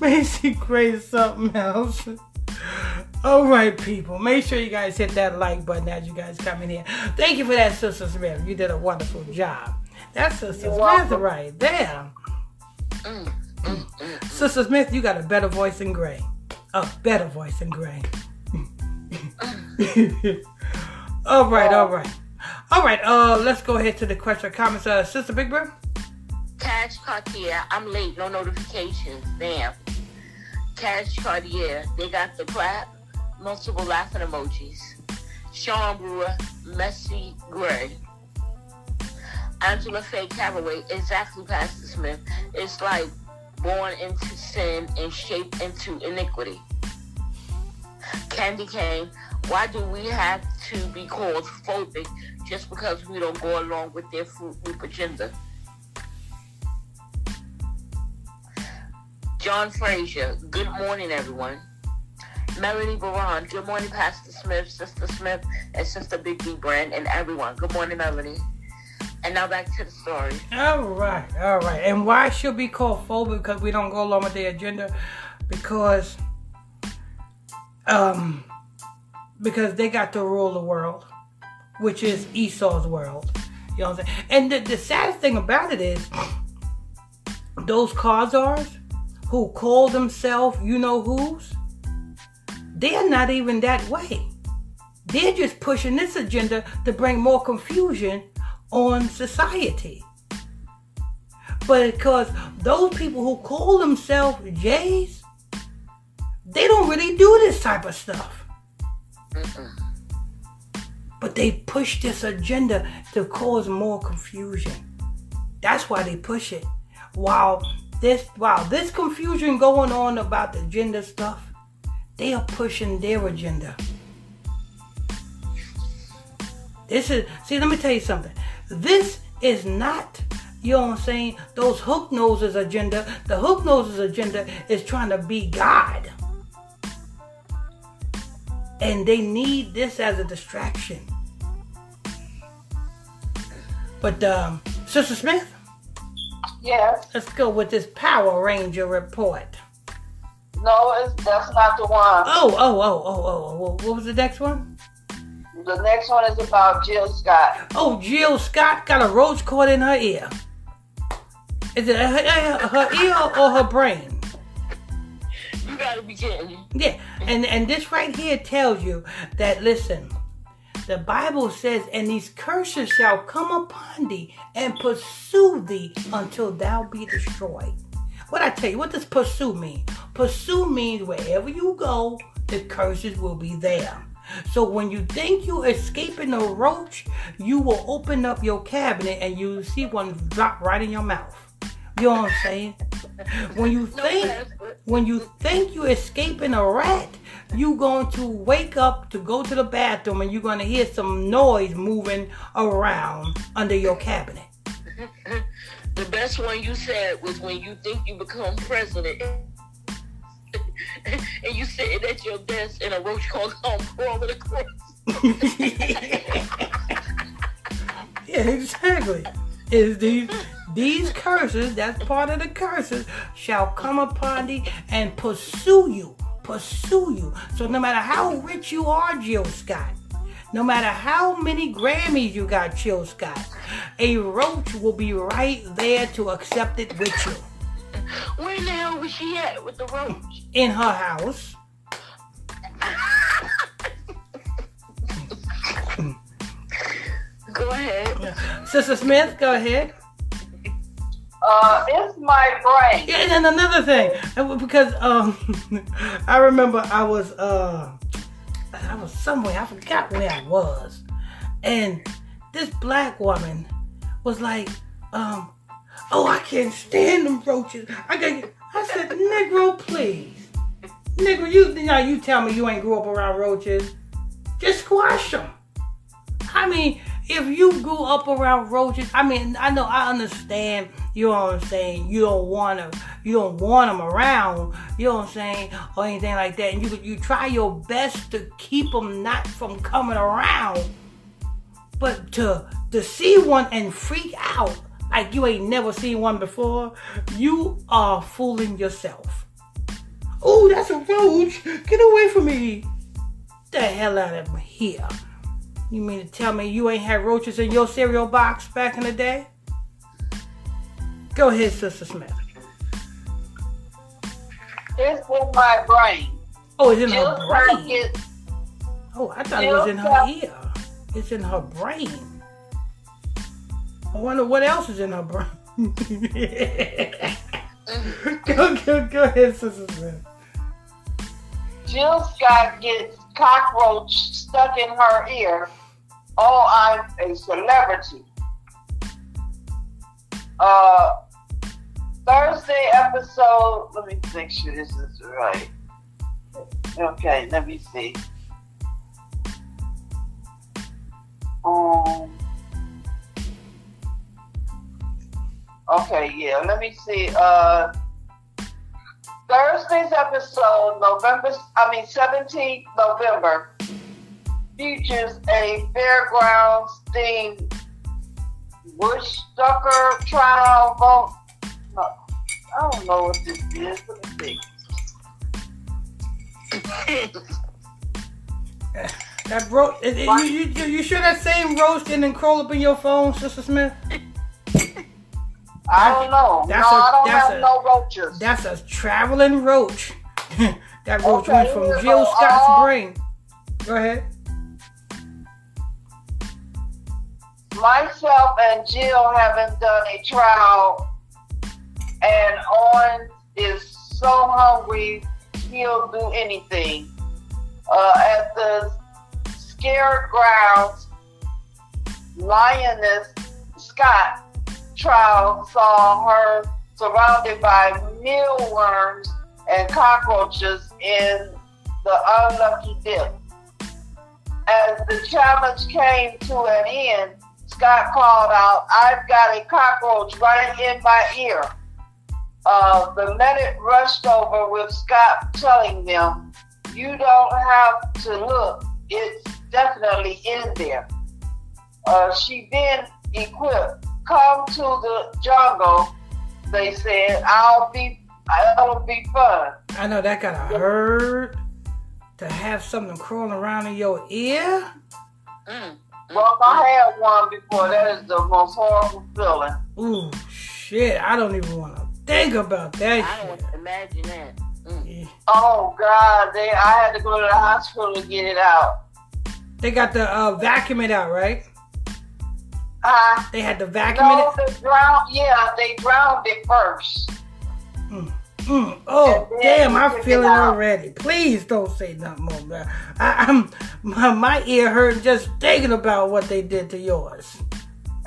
Macy Gray something else. All right, people. Make sure you guys hit that like button as you guys come in here. Thank you for that, Sister Smith. You did a wonderful job. That's Sister Smith right there. Mm, mm, mm. Sister Smith, you got a better voice than Gray. A better voice than Gray. all right, all right. All right, uh, let's go ahead to the question comments. Uh, Sister Big Bird? Cash Cartier, I'm late, no notifications. Damn. Cash Cartier, they got the clap, multiple laughing emojis. Sean Brewer, Messy Gray. Angela Faye Caraway, exactly Pastor Smith. It's like born into sin and shaped into iniquity. Candy Cane, why do we have to be called phobic just because we don't go along with their fruit loop agenda? John Frazier, good morning, everyone. Melanie Baran, good morning, Pastor Smith, Sister Smith, and Sister Big B Brand, and everyone. Good morning, Melanie. And now back to the story. All right, all right. And why should we call phobic? Because we don't go along with their agenda. Because, um, because they got to rule the world, which is Esau's world. You know what I'm saying? And the, the saddest thing about it is, those Khazars who call themselves, you know who's, they're not even that way. They're just pushing this agenda to bring more confusion on society. But because those people who call themselves Jays, they don't really do this type of stuff. Mm-mm. But they push this agenda to cause more confusion. That's why they push it. While this while this confusion going on about the gender stuff, they are pushing their agenda. This is see, let me tell you something. This is not, you know what I'm saying, those hook noses agenda. The hook noses agenda is trying to be God. And they need this as a distraction. But um, Sister Smith, Yes. let's go with this Power Ranger report. No, it's, that's not the one. Oh, oh, oh, oh, oh, oh. What was the next one? The next one is about Jill Scott. Oh, Jill Scott got a roach caught in her ear. Is it her, her, her ear or her brain? Gotta be kidding. Yeah, and and this right here tells you that listen, the Bible says, and these curses shall come upon thee and pursue thee until thou be destroyed. What I tell you, what does pursue mean? Pursue means wherever you go, the curses will be there. So when you think you're escaping a roach, you will open up your cabinet and you see one drop right in your mouth. You know what I'm saying? When you think when you think you're escaping a rat, you going to wake up to go to the bathroom and you're going to hear some noise moving around under your cabinet. The best one you said was when you think you become president. and you sitting at your desk and a roach called home crawling across. yeah, exactly. Is these these curses, that's part of the curses, shall come upon thee and pursue you. Pursue you. So no matter how rich you are, Jill Scott, no matter how many Grammys you got, Jill Scott, a roach will be right there to accept it with you. Where the hell was she at with the roach? In her house. Go ahead. Sister Smith, go ahead. Uh, it's my brain. Yeah, and another thing, uh, because um, I remember I was uh, I was somewhere, I forgot where I was, and this black woman was like, um, oh, I can't stand them roaches. I got, I said, Negro, please, Negro, you now you tell me you ain't grew up around roaches, just squash them. I mean, if you grew up around roaches, I mean, I know I understand. You know what I'm saying? You don't want to, you don't want them around. You know what I'm saying, or anything like that. And you you try your best to keep them not from coming around. But to to see one and freak out like you ain't never seen one before, you are fooling yourself. Oh, that's a roach! Get away from me! The hell out of here! You mean to tell me you ain't had roaches in your cereal box back in the day? Go ahead, Sister Smith. It's in my brain. Oh, it's in Jill her brain. gets Oh, I thought it was in her ear. It's in her brain. I wonder what else is in her brain. go, go, go ahead, Sister Smith. Jill Scott gets cockroach stuck in her ear. Oh, I'm a celebrity. Uh, Thursday episode. Let me make sure this is right. Okay, let me see. Um. Okay, yeah. Let me see. Uh. Thursday's episode, November, I mean, 17th November, features a fairgrounds themed Bush Ducker trial vote. I don't know what this is. Let me see. That ro- it- it- you, you, you, sure that same roast didn't crawl up in your phone, Sister Smith? I don't know. That's no, a- I don't that's have a- no roaches. That's a traveling roach. that roach Okay, went from Jill go. Scott's Uh, brain. Go ahead. myself and Jill haven't done a trial, and Owen is so hungry he'll do anything. Uh, at the Scared Grounds, Lioness Scott trial saw her surrounded by mealworms and cockroaches in the unlucky dip. As the challenge came to an end, Scott called out, I've got a cockroach right in my ear. Uh, the medic rushed over with Scott telling them, You don't have to look, it's definitely in there. Uh, she then equipped, Come to the jungle, they said, I'll be, it'll be fun. I know that gotta hurt to have something crawling around in your ear. Mm. Well, I had one before, that is the most horrible feeling. Ooh, shit. I don't even want to think about that I shit. imagine that. Mm. Yeah. Oh God, they I had to go to the hospital to get it out. They got the uh, vacuum it out, right? Uh, They had to vacuum no, it. they drowned. Yeah, they drowned it first. Mm. Oh damn! I feel it already. Please don't say nothing more. Man. I, I'm my, my ear hurt just thinking about what they did to yours.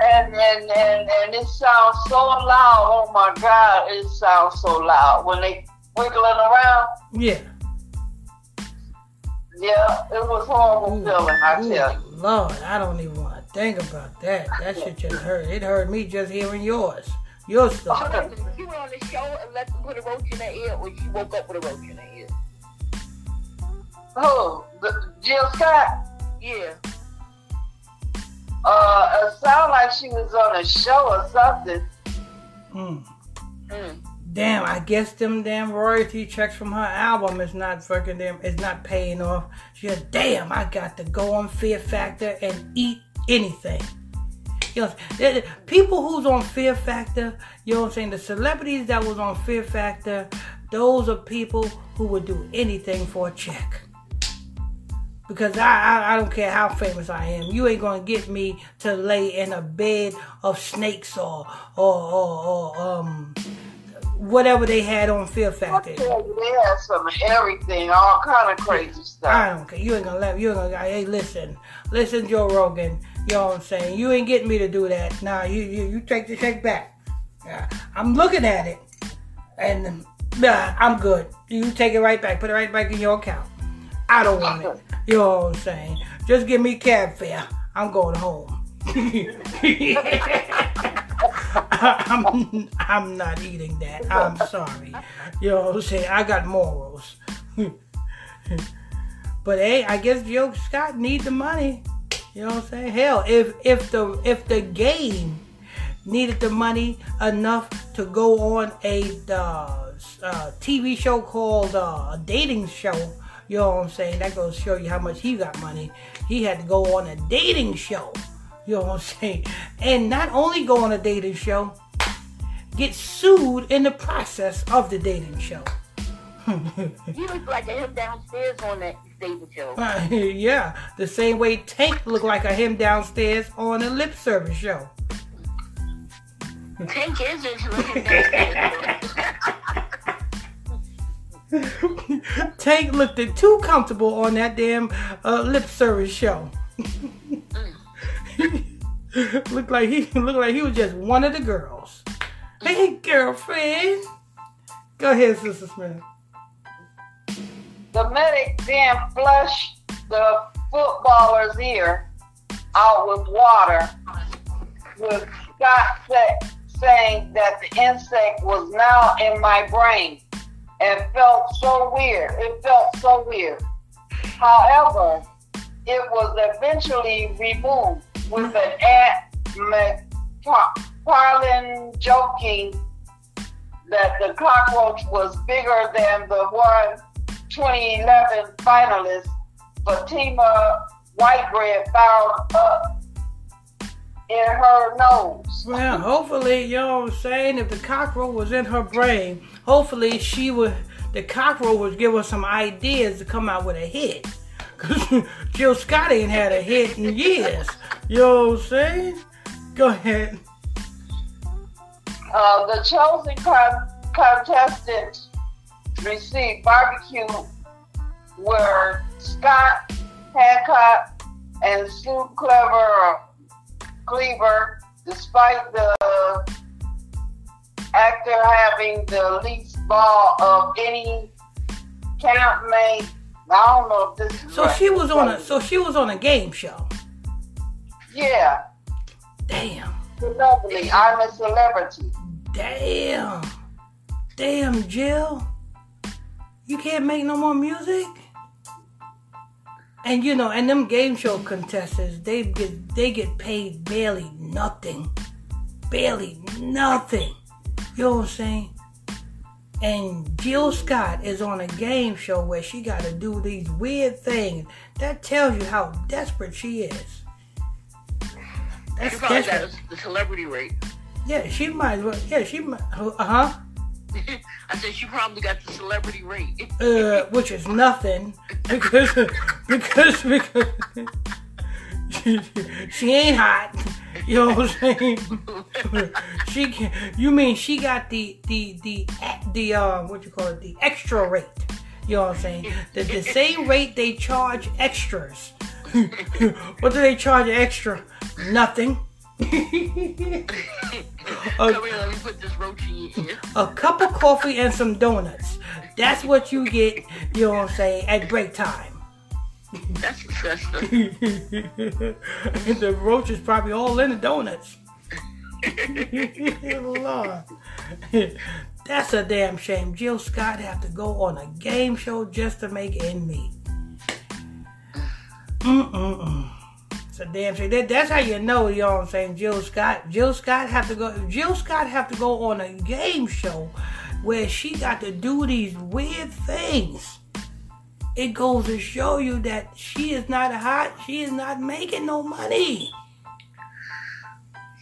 And and and and it sounds so loud. Oh my God, it sounds so loud when they wiggling around. Yeah. Yeah, it was horrible Ooh, feeling. I ooh, tell you. Lord, I don't even want to think about that. That shit just hurt. It hurt me just hearing yours. Your oh, story. You were on the show and let them put a roach in her ear, or she woke up with a roach in her ear. Who? The, Jill Scott. Yeah. Uh, it sounded like she was on a show or something. Mm. Mm. damn, I guess them damn royalty checks from her album is not fucking them, is not paying off. She said, damn, I got to go on Fear Factor and eat anything. You know, people who's on Fear Factor, you know what I'm saying? The celebrities that was on Fear Factor, those are people who would do anything for a check. Because I, I, I don't care how famous I am, you ain't gonna get me to lay in a bed of snakes or or or, or um whatever they had on Fear Factor. They had some everything, all kind of crazy stuff. I don't care. You ain't gonna let you ain't gonna. Hey, listen, listen, Joe Rogan. You know what I'm saying? You ain't getting me to do that. Nah, you you, you take the check back. Yeah, I'm looking at it, and nah, I'm good. You take it right back. Put it right back in your account. I don't want it. You know what I'm saying? Just give me cab fare. I'm going home. I'm, I'm not eating that. I'm sorry. You know what I'm saying? I got morals. but hey, I guess Joe Scott need the money. You know what I'm saying? Hell, if if the if the game needed the money enough to go on a uh, uh, TV show called uh, a dating show, you know what I'm saying? That goes to show you how much he got money. He had to go on a dating show you know what I'm saying? And not only go on a dating show, get sued in the process of the dating show. you look like a him downstairs on that dating show. Uh, yeah, the same way Tank looked like a him downstairs on a lip service show. Tank is into him downstairs. Tank looked too comfortable on that damn uh, lip service show. looked like he looked like he was just one of the girls. Hey, girlfriend. Go ahead, Sister Smith. The medic then flushed the footballer's ear out with water, with Scott saying that the insect was now in my brain and felt so weird. It felt so weird. However, it was eventually removed with an Ant McPartlin joking that the cockroach was bigger than the one 2011 finalist Fatima Whitbread found up in her nose. Well, hopefully, I'm saying? If the cockroach was in her brain, hopefully she would, the cockroach would give her some ideas to come out with a hit. Because Jill Scott ain't had a hit in years. You know what I'm saying? Go ahead. Uh, the chosen con- contestant received barbecue were Scott Hancock and Sue Clever Cleaver, despite the actor having the least ball of any campmate I don't know if this. so right. she was on a. So she was on a game show. Yeah. Damn. Lovely. I'm a celebrity. Damn. Damn, Jill. You can't make no more music. And you know, and them game show contestants, they get they get paid barely nothing. Barely nothing. You know what I'm saying? and Jill Scott is on a game show where she got to do these weird things. That tells you how desperate she is. That's she probably desperate. got the celebrity rate. Yeah, she might. Well, yeah, she might. Uh huh. I said she probably got the celebrity rate. uh, which is nothing because because because she, she ain't hot. You know what I'm saying? she can, you mean she got the the the the uh what you call it the extra rate? You know what I'm saying? The the same rate they charge extras. what do they charge extra? Nothing. a, here, a cup of coffee and some donuts. That's what you get, you know what I'm saying, at break time. That's disgusting. the roach is probably all in the donuts. Lord. That's a damn shame. Jill Scott have to go on a game show just to make end meet. Mm-mm-mm. It's a damn shame. That, that's how you know, you know what I'm saying, Jill Scott. Jill Scott have to go Jill Scott have to go on a game show where she got to do these weird things. It goes to show you that she is not hot. She is not making no money.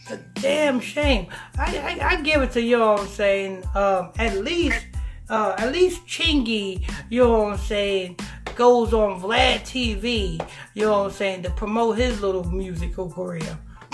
It's a damn shame. I, I, I give it to what I'm saying. Um, at least, uh, at least Chingy, you know what I'm saying, goes on Vlad TV, you know what I'm saying, to promote his little musical career.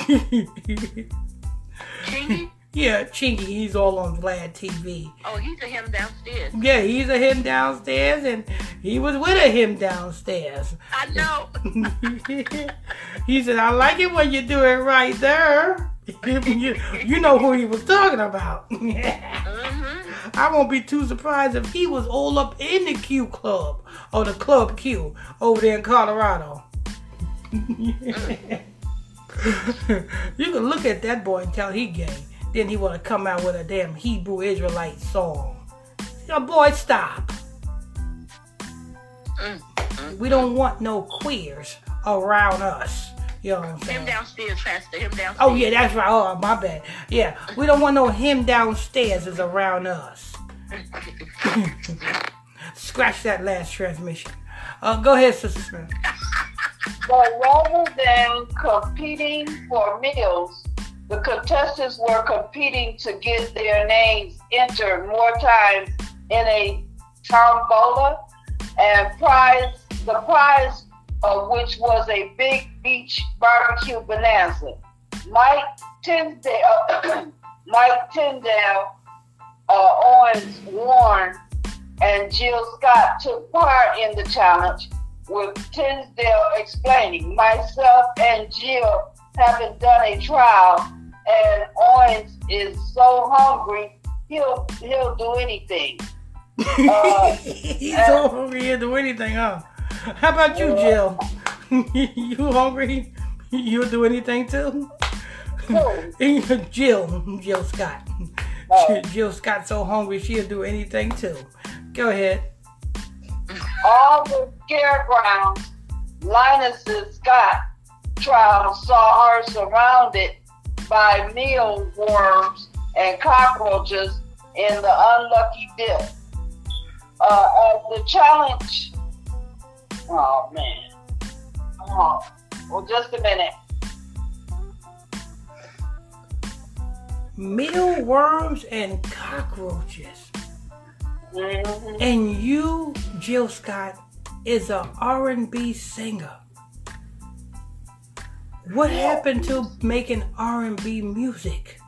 Chingy? Yeah, Chingy, he's all on Vlad TV. Oh, he's a him downstairs. Yeah, he's a him downstairs, and he was with a him downstairs. I know. he said, I like it when you do it right there. you, you know who he was talking about. hmm I won't be too surprised if he was all up in the Q Club or the Club Q over there in Colorado. you can look at that boy and tell he gay. Then he want to come out with a damn Hebrew Israelite song. Now, boy, stop. Mm, We don't want no queers around us. You know what I'm saying? Him saying? downstairs, Pastor. Him downstairs. Oh yeah, that's right. Oh my bad. Yeah, we don't want no him downstairs is around us. Scratch that last transmission. Uh, go ahead, Sister Smith. But rather than competing for meals, the contestants were competing to get their names entered more times in a tombola, and prize the prize of which was a big beach barbecue bonanza. Mike Tindall, Mike Tindall, uh, Owens Warren, and Jill Scott took part in the challenge, with Tinsdale explaining, myself and Jill haven't done a trial, and Owens is so hungry he'll he'll do anything. Uh, He's so hungry he'll do anything, huh? How about you, Jill? you hungry? You'll do anything too? Who? Jill, Jill Scott. Oh. Jill Scott so hungry she'll do anything too. Go ahead. all the caregrounds, Linus's Scott trial saw her surrounded by mealworms and cockroaches in the unlucky dip. Uh, as the challenge, oh man, oh, well, just a minute. Mealworms and cockroaches. Mhm. And you, Jill Scott, is a R&B singer. What happened to making R&B music?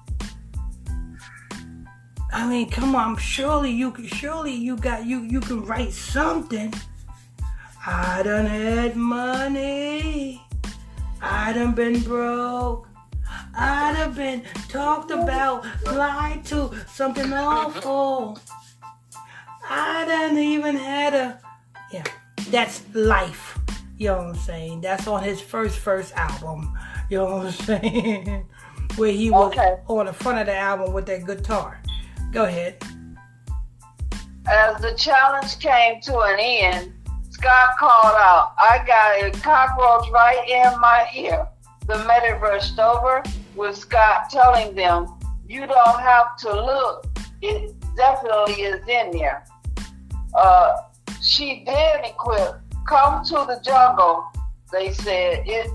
I mean, come on. Surely you, can- surely you got you. You can write something. I done had money. I done been broke. I done been talked about, lied to, something awful. I done even had a yeah. That's life. You know what I'm saying? That's on his first first album. You know what I'm saying? Where he was Okay. on the front of the album with that guitar. Go ahead. As the challenge came to an end, Scott called out, I got a cockroach right in my ear. The medic rushed over with Scott telling them, You don't have to look. It definitely is in there. Uh, she did equip, Come to the jungle, they said. It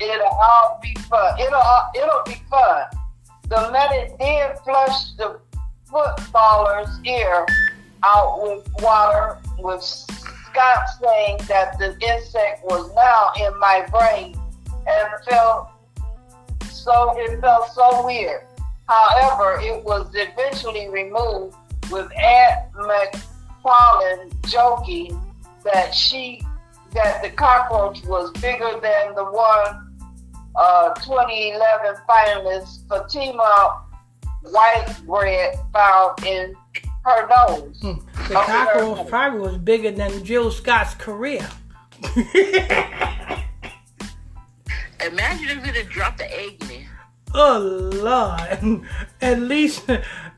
it'll all be fun. It'll uh, it'll be fun. The medic did flush the footballer's ear out with water, with Scott saying that the insect was now in my brain and felt so it felt so weird. However, it was eventually removed with Ant McPartlin joking that she that the cockroach was bigger than the one uh, 2011 finalist Fatima Whitbread found in her nose. Hmm. The Okay. cockroach probably was bigger than Jill Scott's career. Imagine if it had dropped the egg in there. oh Lord. At least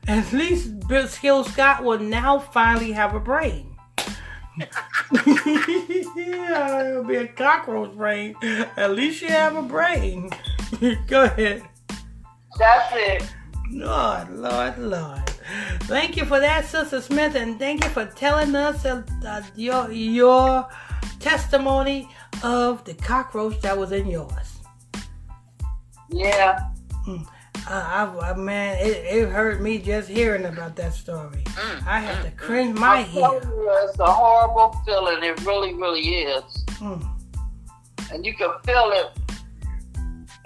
at least Bill Scott will now finally have a brain. Yeah, it'll be a cockroach brain. At least you have a brain. Go ahead. That's it. Lord, Lord, Lord. Thank you for that, Sister Smith, and thank you for telling us uh, uh, your your testimony of the cockroach that was in yours. Yeah. Mm. Uh, I, I, man, it, it hurt me just hearing about that story. Mm, I had mm, to cringe my head. It's a horrible feeling. It really, really is. Mm. And you can feel it,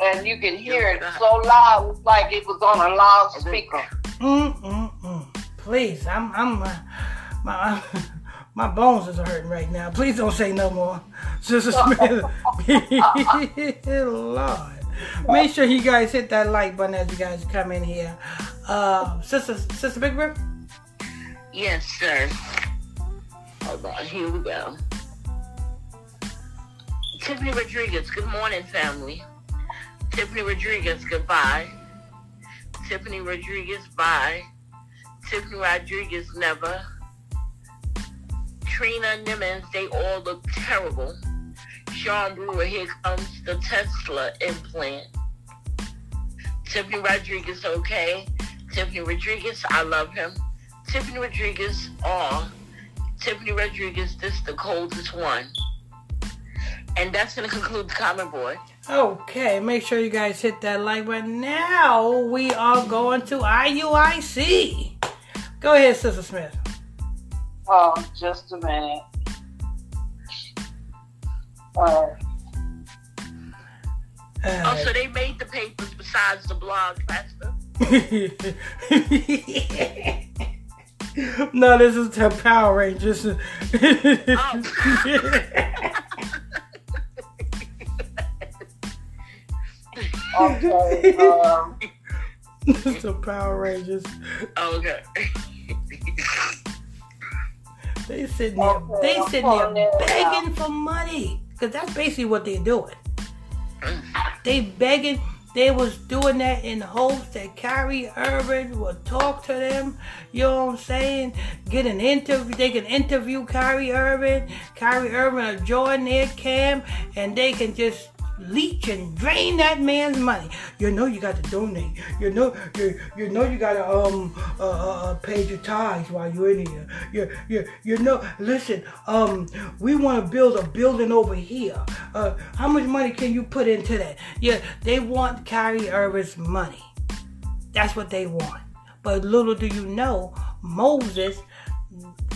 and you can hear it so loud, like it was on a loudspeaker. Mm, mm, mm. Please, I'm, I'm, uh, my, my bones is hurting right now. Please don't say no more, Sister Smith. Lord. Make sure you guys hit that like button as you guys come in here. Uh, Sister, Sister Big Brim? Yes, sir. Hold on, here we go. Tiffany Rodriguez, good morning, family. Tiffany Rodriguez, goodbye. Tiffany Rodriguez, bye. Tiffany Rodriguez, never. Trina Nimmons, they all look terrible. Sean Brewer, here comes the Tesla implant. Tiffany Rodriguez, okay. Tiffany Rodriguez, I love him. Tiffany Rodriguez, oh. Tiffany Rodriguez, this the coldest one. And that's going to conclude the comment board. Okay, make sure you guys hit that like button. Now we are going to IUIC. Go ahead, Sister Smith. Oh, just a minute. Uh, oh, so they made the papers besides the blog, Pastor? no, this is the Power Rangers. oh. okay. Um, this is the Power Rangers. Okay. They sitting there, okay, they sitting there begging for money, cause that's basically what they're doing. Mm. They begging. They was doing that in hopes that Kyrie Irving would talk to them. You know what I'm saying? Get an interview. They can interview Kyrie Irving. Kyrie Irving will join their camp, and they can just leech and drain that man's money. You know you got to donate. You know you you know you got to um uh, uh, uh, pay your tithes while you're in here. You you you know. Listen, um, we want to build a building over here. Uh, how much money can you put into that? Yeah, they want Kyrie Irving's money. That's what they want. But little do you know, Moses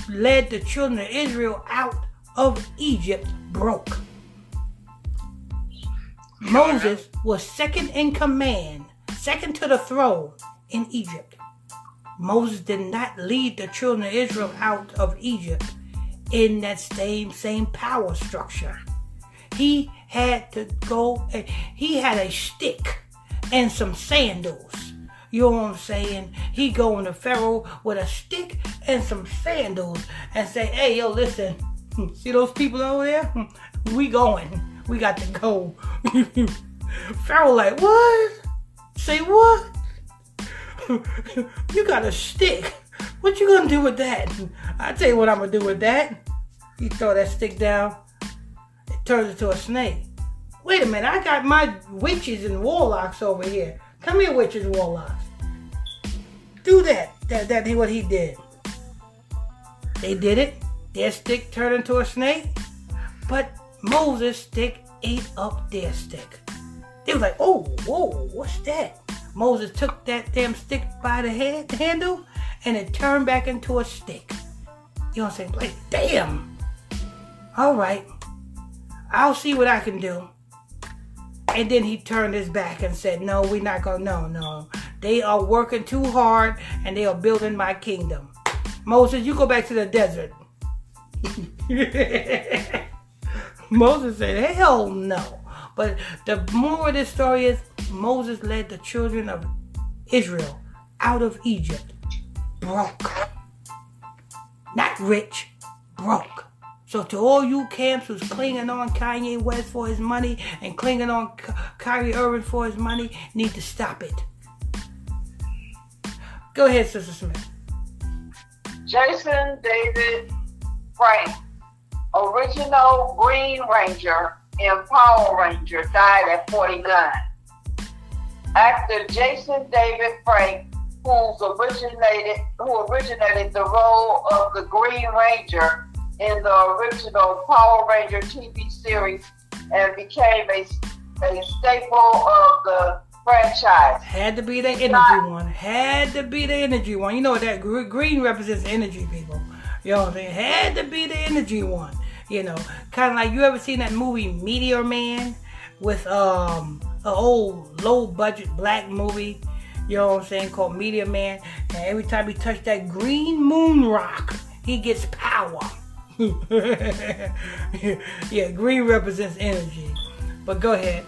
led the children of Israel out of Egypt broke. Moses was second in command, second to the throne in Egypt. Moses did not lead the children of Israel out of Egypt in that same same power structure. He had to go he had a stick and some sandals. You know what I'm saying? He going to Pharaoh with a stick and some sandals and say, hey, yo, listen, see those people over there? We going we got to go. Pharaoh like, what? Say what? you got a stick. What you gonna do with that? I tell you what I'm gonna do with that. You throw that stick down, it turns into a snake. Wait a minute, I got my witches and warlocks over here. Come here, witches and warlocks. Do that. That that what he did. They did it. Their stick turned into a snake. But Moses' stick ate up their stick. They was like, oh, whoa, what's that? Moses took that damn stick by the head handle and it turned back into a stick. You know what I'm saying? Like, damn. All right. I'll see what I can do. And then he turned his back and said, No, we're not going to. No, no. They are working too hard and they are building my kingdom. Moses, you go back to the desert. Moses said, hell no. But the moral of this story is Moses led the children of Israel out of Egypt broke. Not rich, broke. So to all you camps who's clinging on Kanye West for his money and clinging on Kyrie Irving for his money, need to stop it. Go ahead, Sister Smith. Jason David Frank original Green Ranger in Power Ranger died at 49. Actor Jason David Frank who's originated who originated the role of the Green Ranger in the original Power Ranger TV series and became a, a staple of the franchise. Had to be the energy one. Had to be the energy one. You know that green represents energy, people. You know what I'm saying? Had to be the energy one. You know, kind of like you ever seen that movie Meteor Man with um an old low budget black movie. You know what I'm saying? Called Meteor Man. And every time he touched that green moon rock, he gets power. yeah, green represents energy. But go ahead.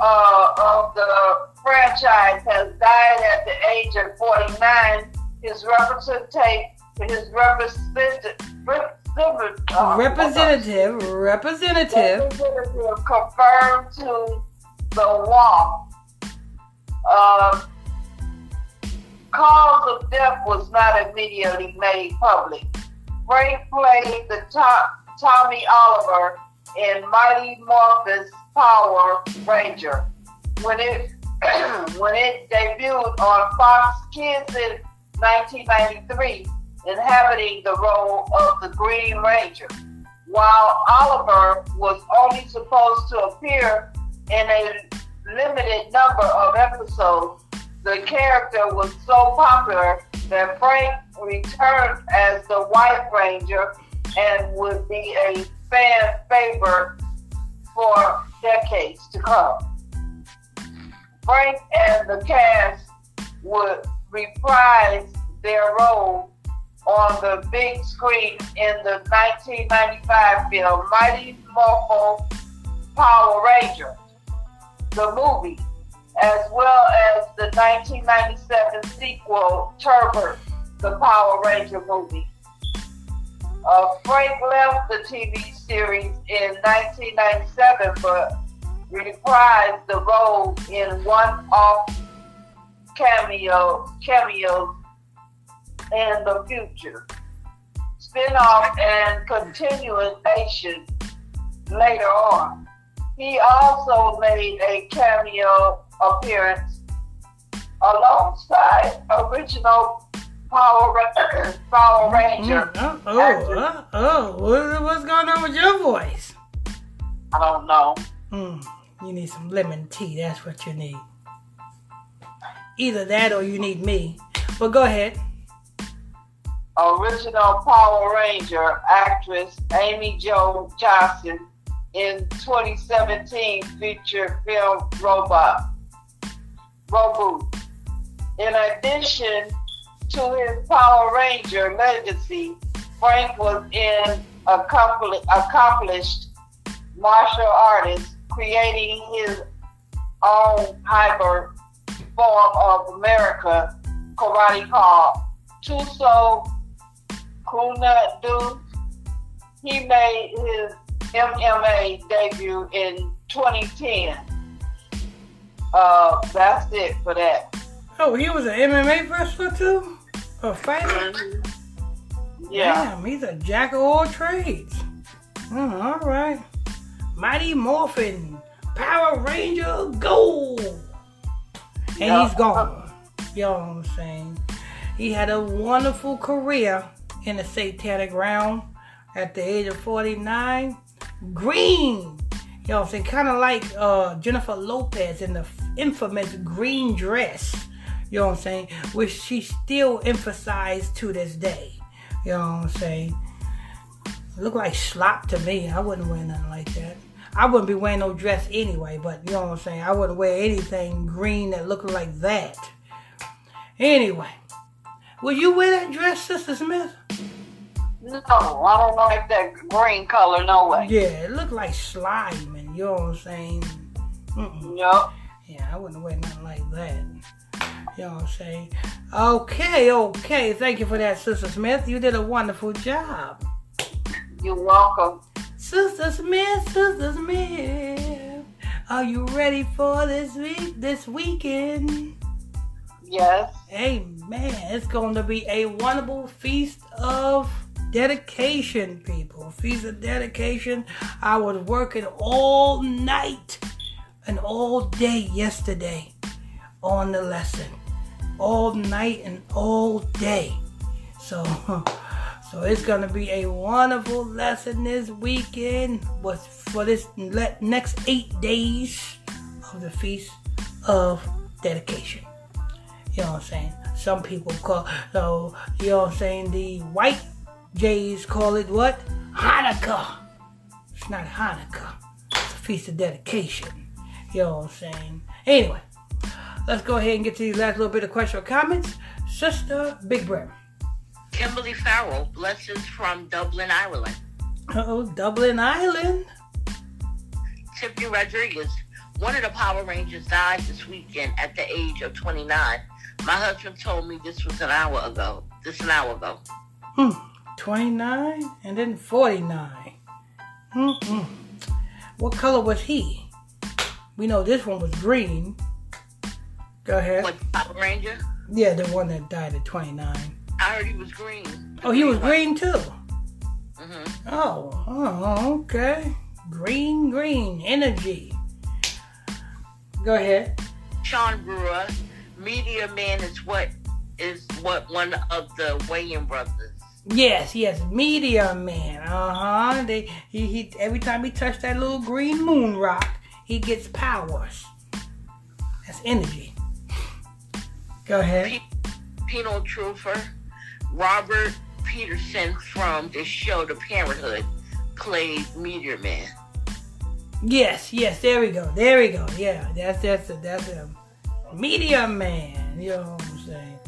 Uh, of the franchise has died at the age of 49. His representative, his representative, representative, representative, representative confirmed to the wall. Uh, cause of death was not immediately made public. Frank played the top Tommy Oliver in Mighty Morphin's Power Ranger. When it when it debuted on Fox Kids in 1993, inhabiting the role of the Green Ranger, while Oliver was only supposed to appear in a limited number of episodes. The character was so popular that Frank returned as the White Ranger and would be a fan favorite for decades to come. Frank and the cast would reprise their role on the big screen in the 1995 film Mighty Morphin Power Rangers, the movie, as well as the 1997 sequel Turbo, the Power Ranger movie. Uh, Frank left the TV series in 1997, but reprised the role in one-off cameo cameos in the future. Spin-off and continuation later on. He also made a cameo appearance alongside original Power, Power Ranger. Mm, oh, oh, what, what's going on with your voice? I don't know. Mm, you need some lemon tea. That's what you need. Either that or you need me. But go ahead. Original Power Ranger actress Amy Jo Johnson in 2017 feature film Robot. Robot. In addition to his Power Ranger legacy, Frank was an accomplished martial artist, creating his own hybrid form of America karate called Toso Kune Do. He made his MMA debut in 2010. Uh, that's it for that. Oh, he was an MMA wrestler too? A fighter? Yeah. Damn, he's a jack of all trades. Mm, all right. Mighty Morphin, Power Ranger, go! And he's gone. You know what I'm saying? He had a wonderful career in the satanic realm at the age of 49. Green! You know what I'm saying? Kind of like uh, Jennifer Lopez in the infamous green dress. You know what I'm saying? Which she still emphasized to this day. You know what I'm saying? Look like slop to me. I wouldn't wear nothing like that. I wouldn't be wearing no dress anyway, but you know what I'm saying? I wouldn't wear anything green that looked like that. Anyway, will you wear that dress, Sister Smith? No, I don't like that green color, no way. Yeah, it looked like slime, and you know what I'm saying? Mm-mm. Yep. Yeah, I wouldn't wear nothing like that. You know what I'm saying? Okay, okay. Thank you for that, Sister Smith. You did a wonderful job. You're welcome. Sister Smith, Sister Smith. Are you ready for this week this weekend? Yes. Amen. Man, it's going to be a wonderful feast of dedication, people. Feast of dedication. I was working all night and all day yesterday on the lesson. all night and all day. So, so it's gonna be a wonderful lesson this weekend. Was for this next eight days of the feast of dedication. You know what I'm saying? Some people call so you know what I'm saying. The white Jays call it what? Hanukkah. It's not Hanukkah. It's a feast of dedication. You know what I'm saying? Anyway, let's go ahead and get to these last little bit of question or comments. Sister Big Brim. Kimberly Farrell, blessings from Dublin, Ireland. Oh, Dublin, Ireland. Tiffany Rodriguez, one of the Power Rangers died this weekend at the age of 29. My husband told me this was an hour ago. This an hour ago. Hmm. 29 and then 49. Hmm. What color was he? We know this one was green. Go ahead. What Power Ranger? Yeah, the one that died at 29. I heard he was green. Oh, he was green too. Mm-hmm. Oh, oh, okay. Green, green, energy. Go ahead. Sean Brewer, Meteor Man is what is what one of the Wayans brothers. Yes, yes, Meteor Man. Uh huh. They he, he every time he touched that little green moon rock, he gets powers. That's energy. Go ahead. P- Penal Trooper, Robert Peterson from the show The Parenthood played Meteor Man. Yes, yes, there we go. There we go. Yeah, that's that's that's a Meteor Man. You know what I'm saying?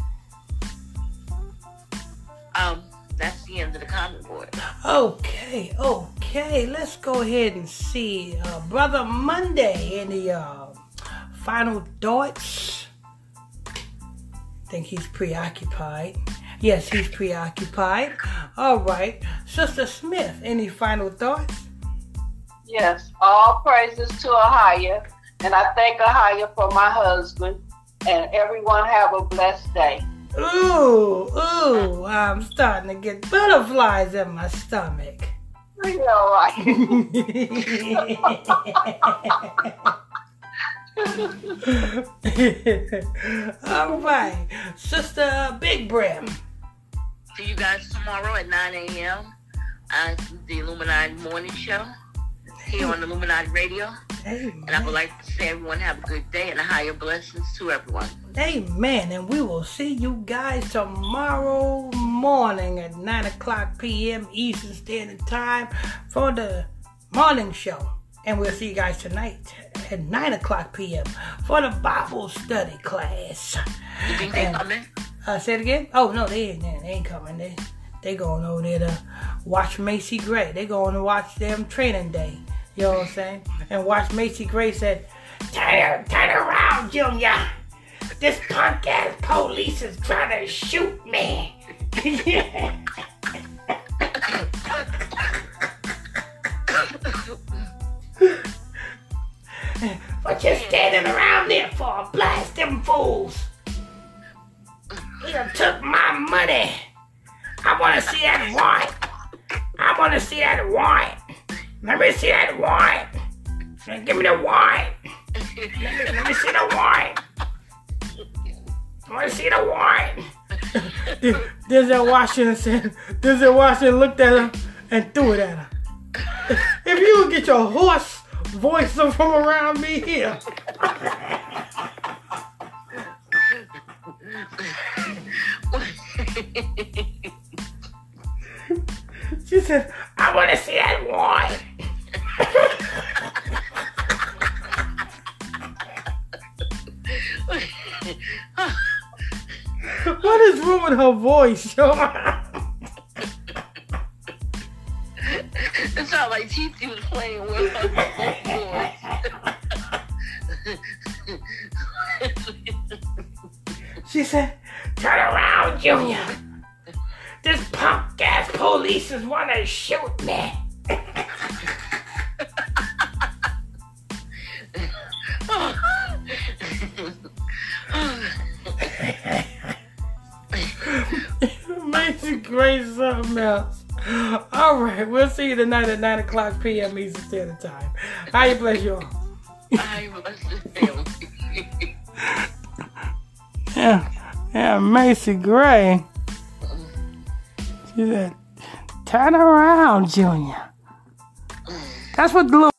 Um, that's the end of the comment board. Okay, okay. Let's go ahead and see uh, Brother Monday in the uh, final thoughts. I think he's preoccupied. Yes, he's preoccupied. All right. Sister Smith, any final thoughts? Yes, all praises to Ahia. And I thank Ahia for my husband. And everyone have a blessed day. Ooh, ooh, I'm starting to get butterflies in my stomach. You know, right. All right, Sister Big Brim. See you guys tomorrow at 9 a.m. on the Illuminati Morning Show here on Illuminati Radio. Amen. And I would like to say everyone have a good day and a higher blessings to everyone. Amen. And we will see you guys tomorrow morning at 9 o'clock p.m. Eastern Standard Time for the morning show. And we'll see you guys tonight at 9 o'clock p.m. for the Bible study class. You think they coming? Uh, say it again? Oh, no, they ain't, they ain't coming. They, they going over there to watch Macy Gray. They going to watch them training day. You know what I'm saying? And watch Macy Gray said, Turn, turn around, Junior. This punk ass police is trying to shoot me. what you're standing around there for blast them fools. You took my money. I want to see that warrant. I want to see that warrant. Let me see that wine. Give me the wine. Let me, let me see the wine. I want to see the wine. Denzel Washington said, Denzel Washington looked at him and threw it at him. If you would get your horse voice from around me here. she said, I want to see that one. what is wrong with her voice? it sounds like Titi was playing with her voice. she said, Turn around, Junior. This punk ass police is wanna shoot me. Amazing Grace something else. All right, we'll see you tonight at 9 o'clock p.m. Eastern Standard Time. I bless you all. I bless you. yeah. Yeah, Macy Gray. Turn around, Junior. That's what little